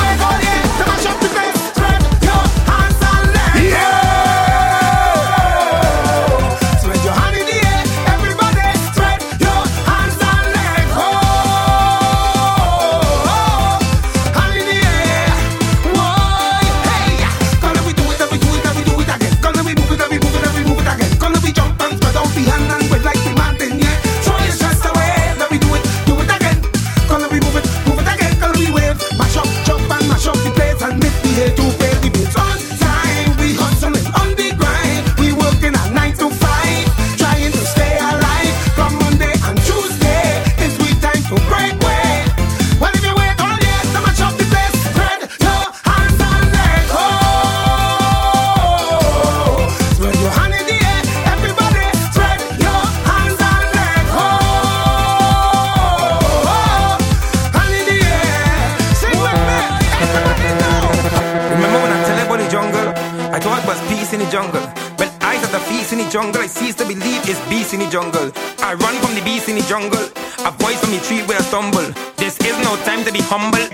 jungle. A voice from the tree where I stumble. This is no time to be humble.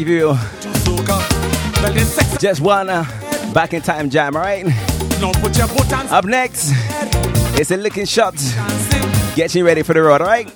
you just one back in time jam, alright? Up next, it's a licking shot. Get you ready for the road, alright?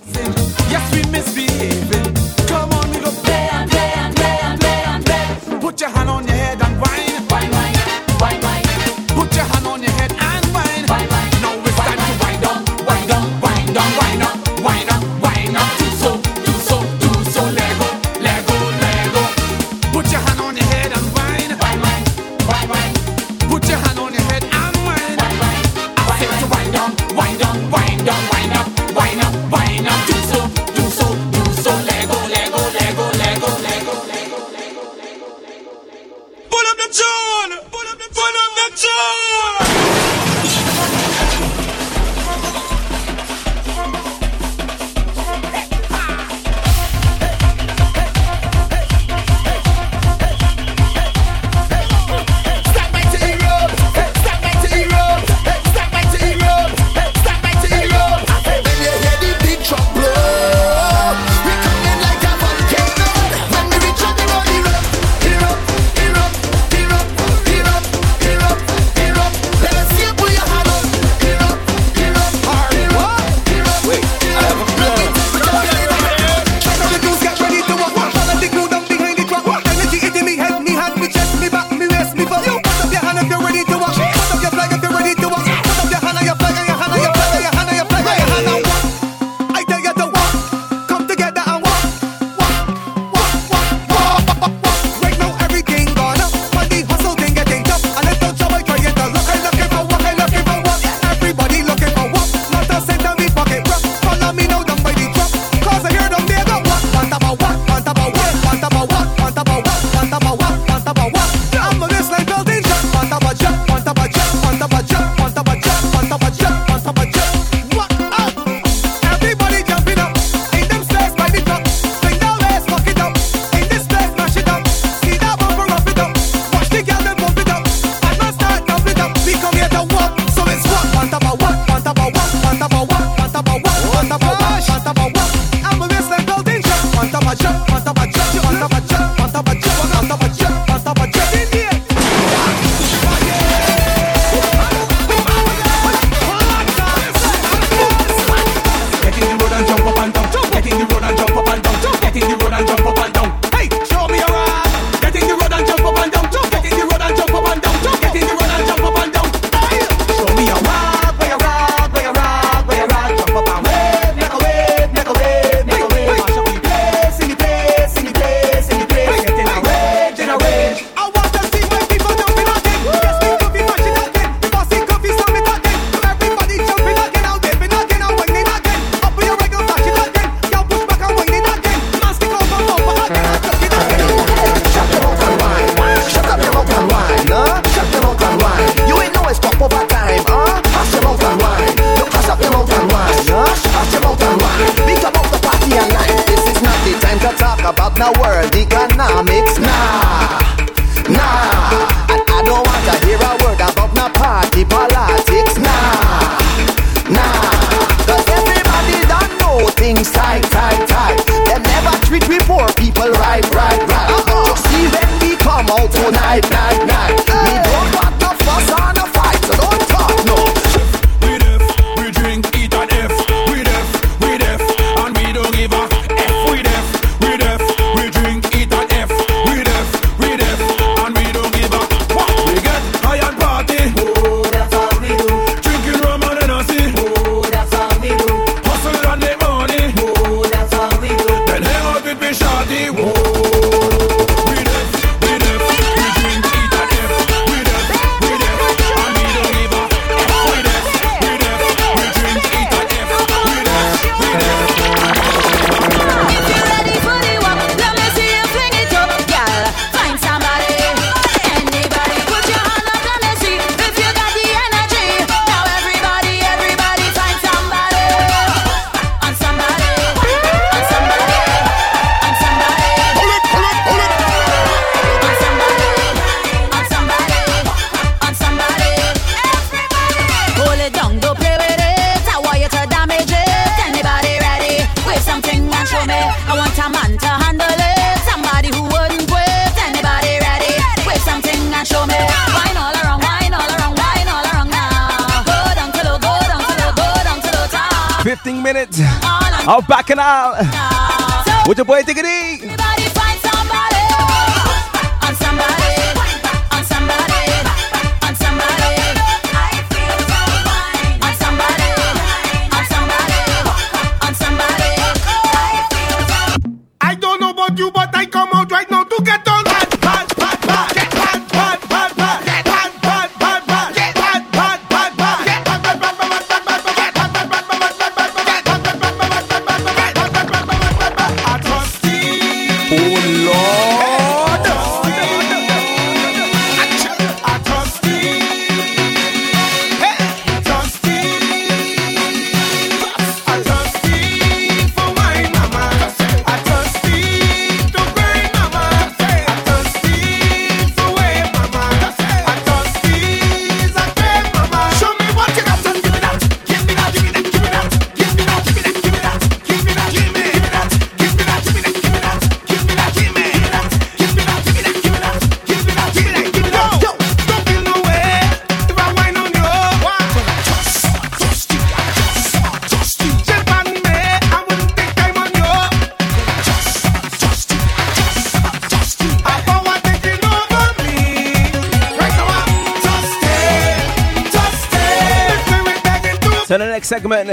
So the next segment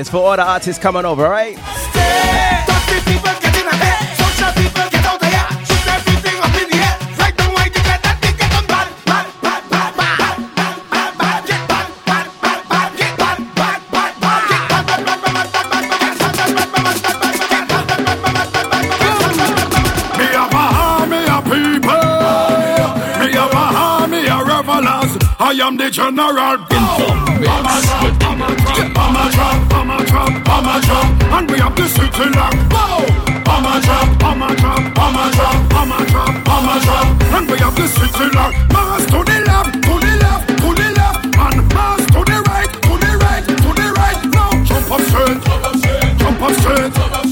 is for all the artists coming over, all right? I am the general mix with Bomber Trump, Bomber Trump, Bomber Trump, Bomber Trump, and we have the city lock. Wow! Bomber Trump, Bomber Trump, Bomber Trump, Bomber Trump, Bomber and we have the city lock. Mars to the left, to the left, to the left, and Mars to the right, to the right, to the right. Now jump up straight, jump up straight, jump up straight.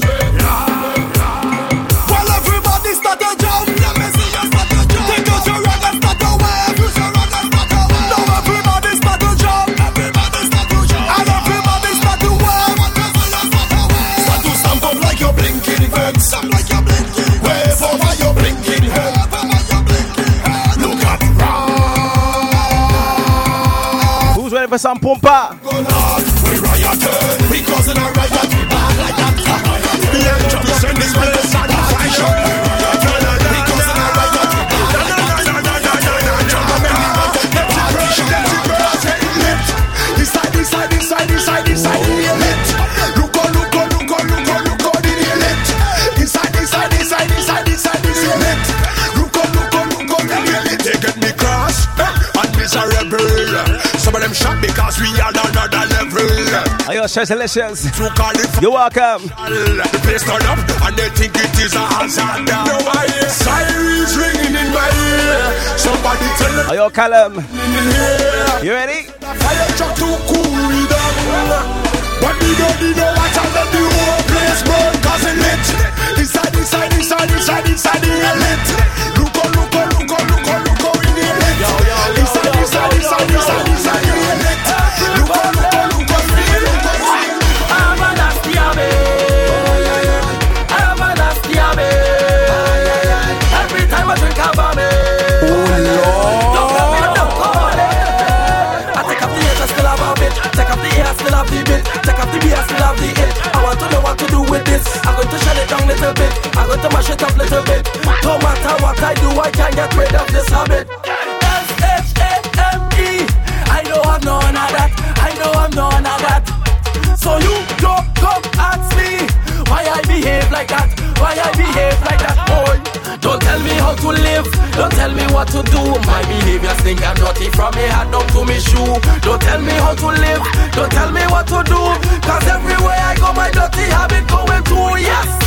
ça me pompe pas. Congratulations! Delicious. You're welcome. Up and they think it is a hazard. I hear sirens ringing in my ear. Somebody tell. Are you Callum? You ready? Fire truck cool But we don't need no the whole place cause it lit. Inside, inside, inside, inside, inside. mash it up a little bit. No matter what I do, I can't get rid of this habit. S H A M E. I know I'm none of that. I know I'm none of that. So you don't come at me why I behave like that. Why I behave like that, boy. Don't tell me how to live. Don't tell me what to do. My behavior think I'm naughty from me head up to me shoe. Don't tell me how to live. Don't tell me what to do. Cause everywhere I go, my dirty habit going through. Yes.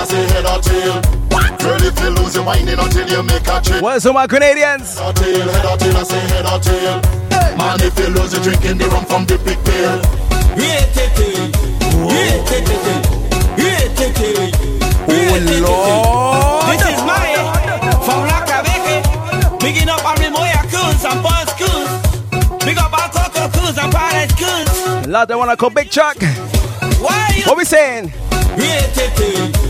as head or tail. Girl, if you lose your mind until you make a trip. Where's all my Canadians? Head or tail, head or tail, I say head or tail. Hey. Man, if you lose, are drinking the rum from the big. Yeah, Oh, Lord. This is my from La Cabeje. Picking up on the Moya Coons and Buzz Coons. Big up on Coco Coons and Paradise Coons. Lot they want to call Big Chuck. What we saying? Yeah.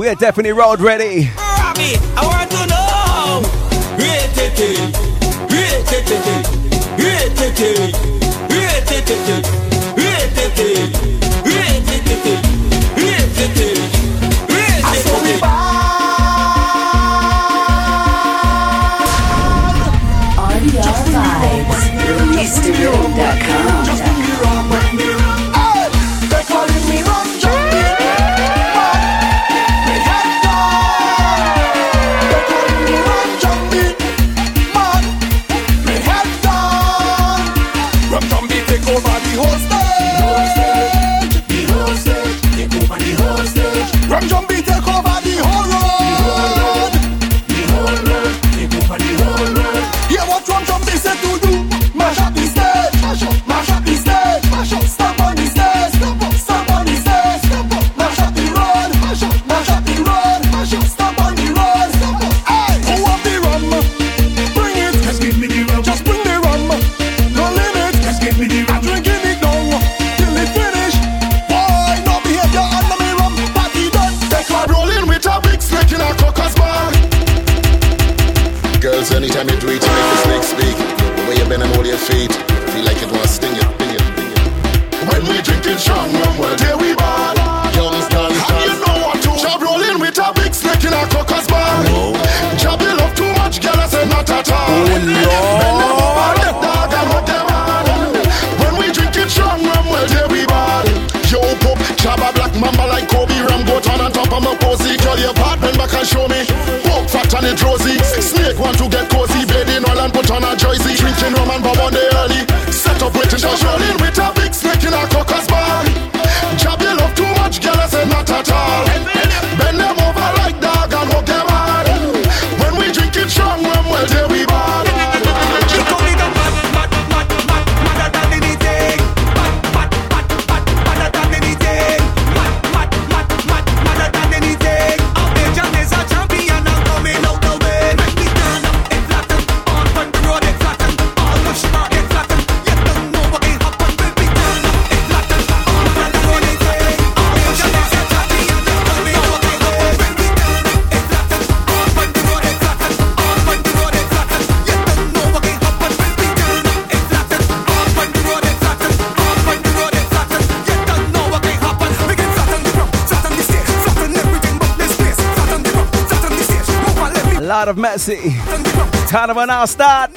We are definitely road ready. Robbie, I want to know. I saw Vibes. Realtystudio.com Janet Rosie. Snake want to get cozy, bathing oil and put on a jersey. Drinking rum and bob on the early. Set up waiting just rolling with a out of Messi. Time to announce start.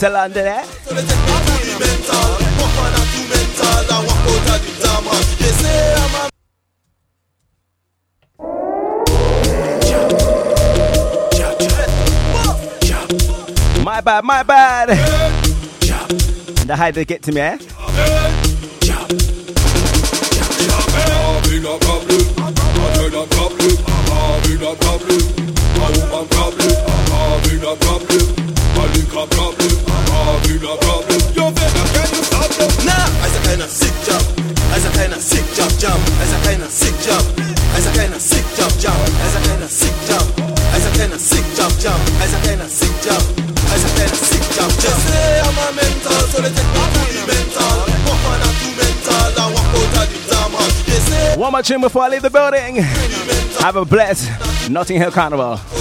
to London, eh? My bad, my bad. The hide they get to me, eh? tune before I leave the building. Have a blessed Notting Hill Carnival.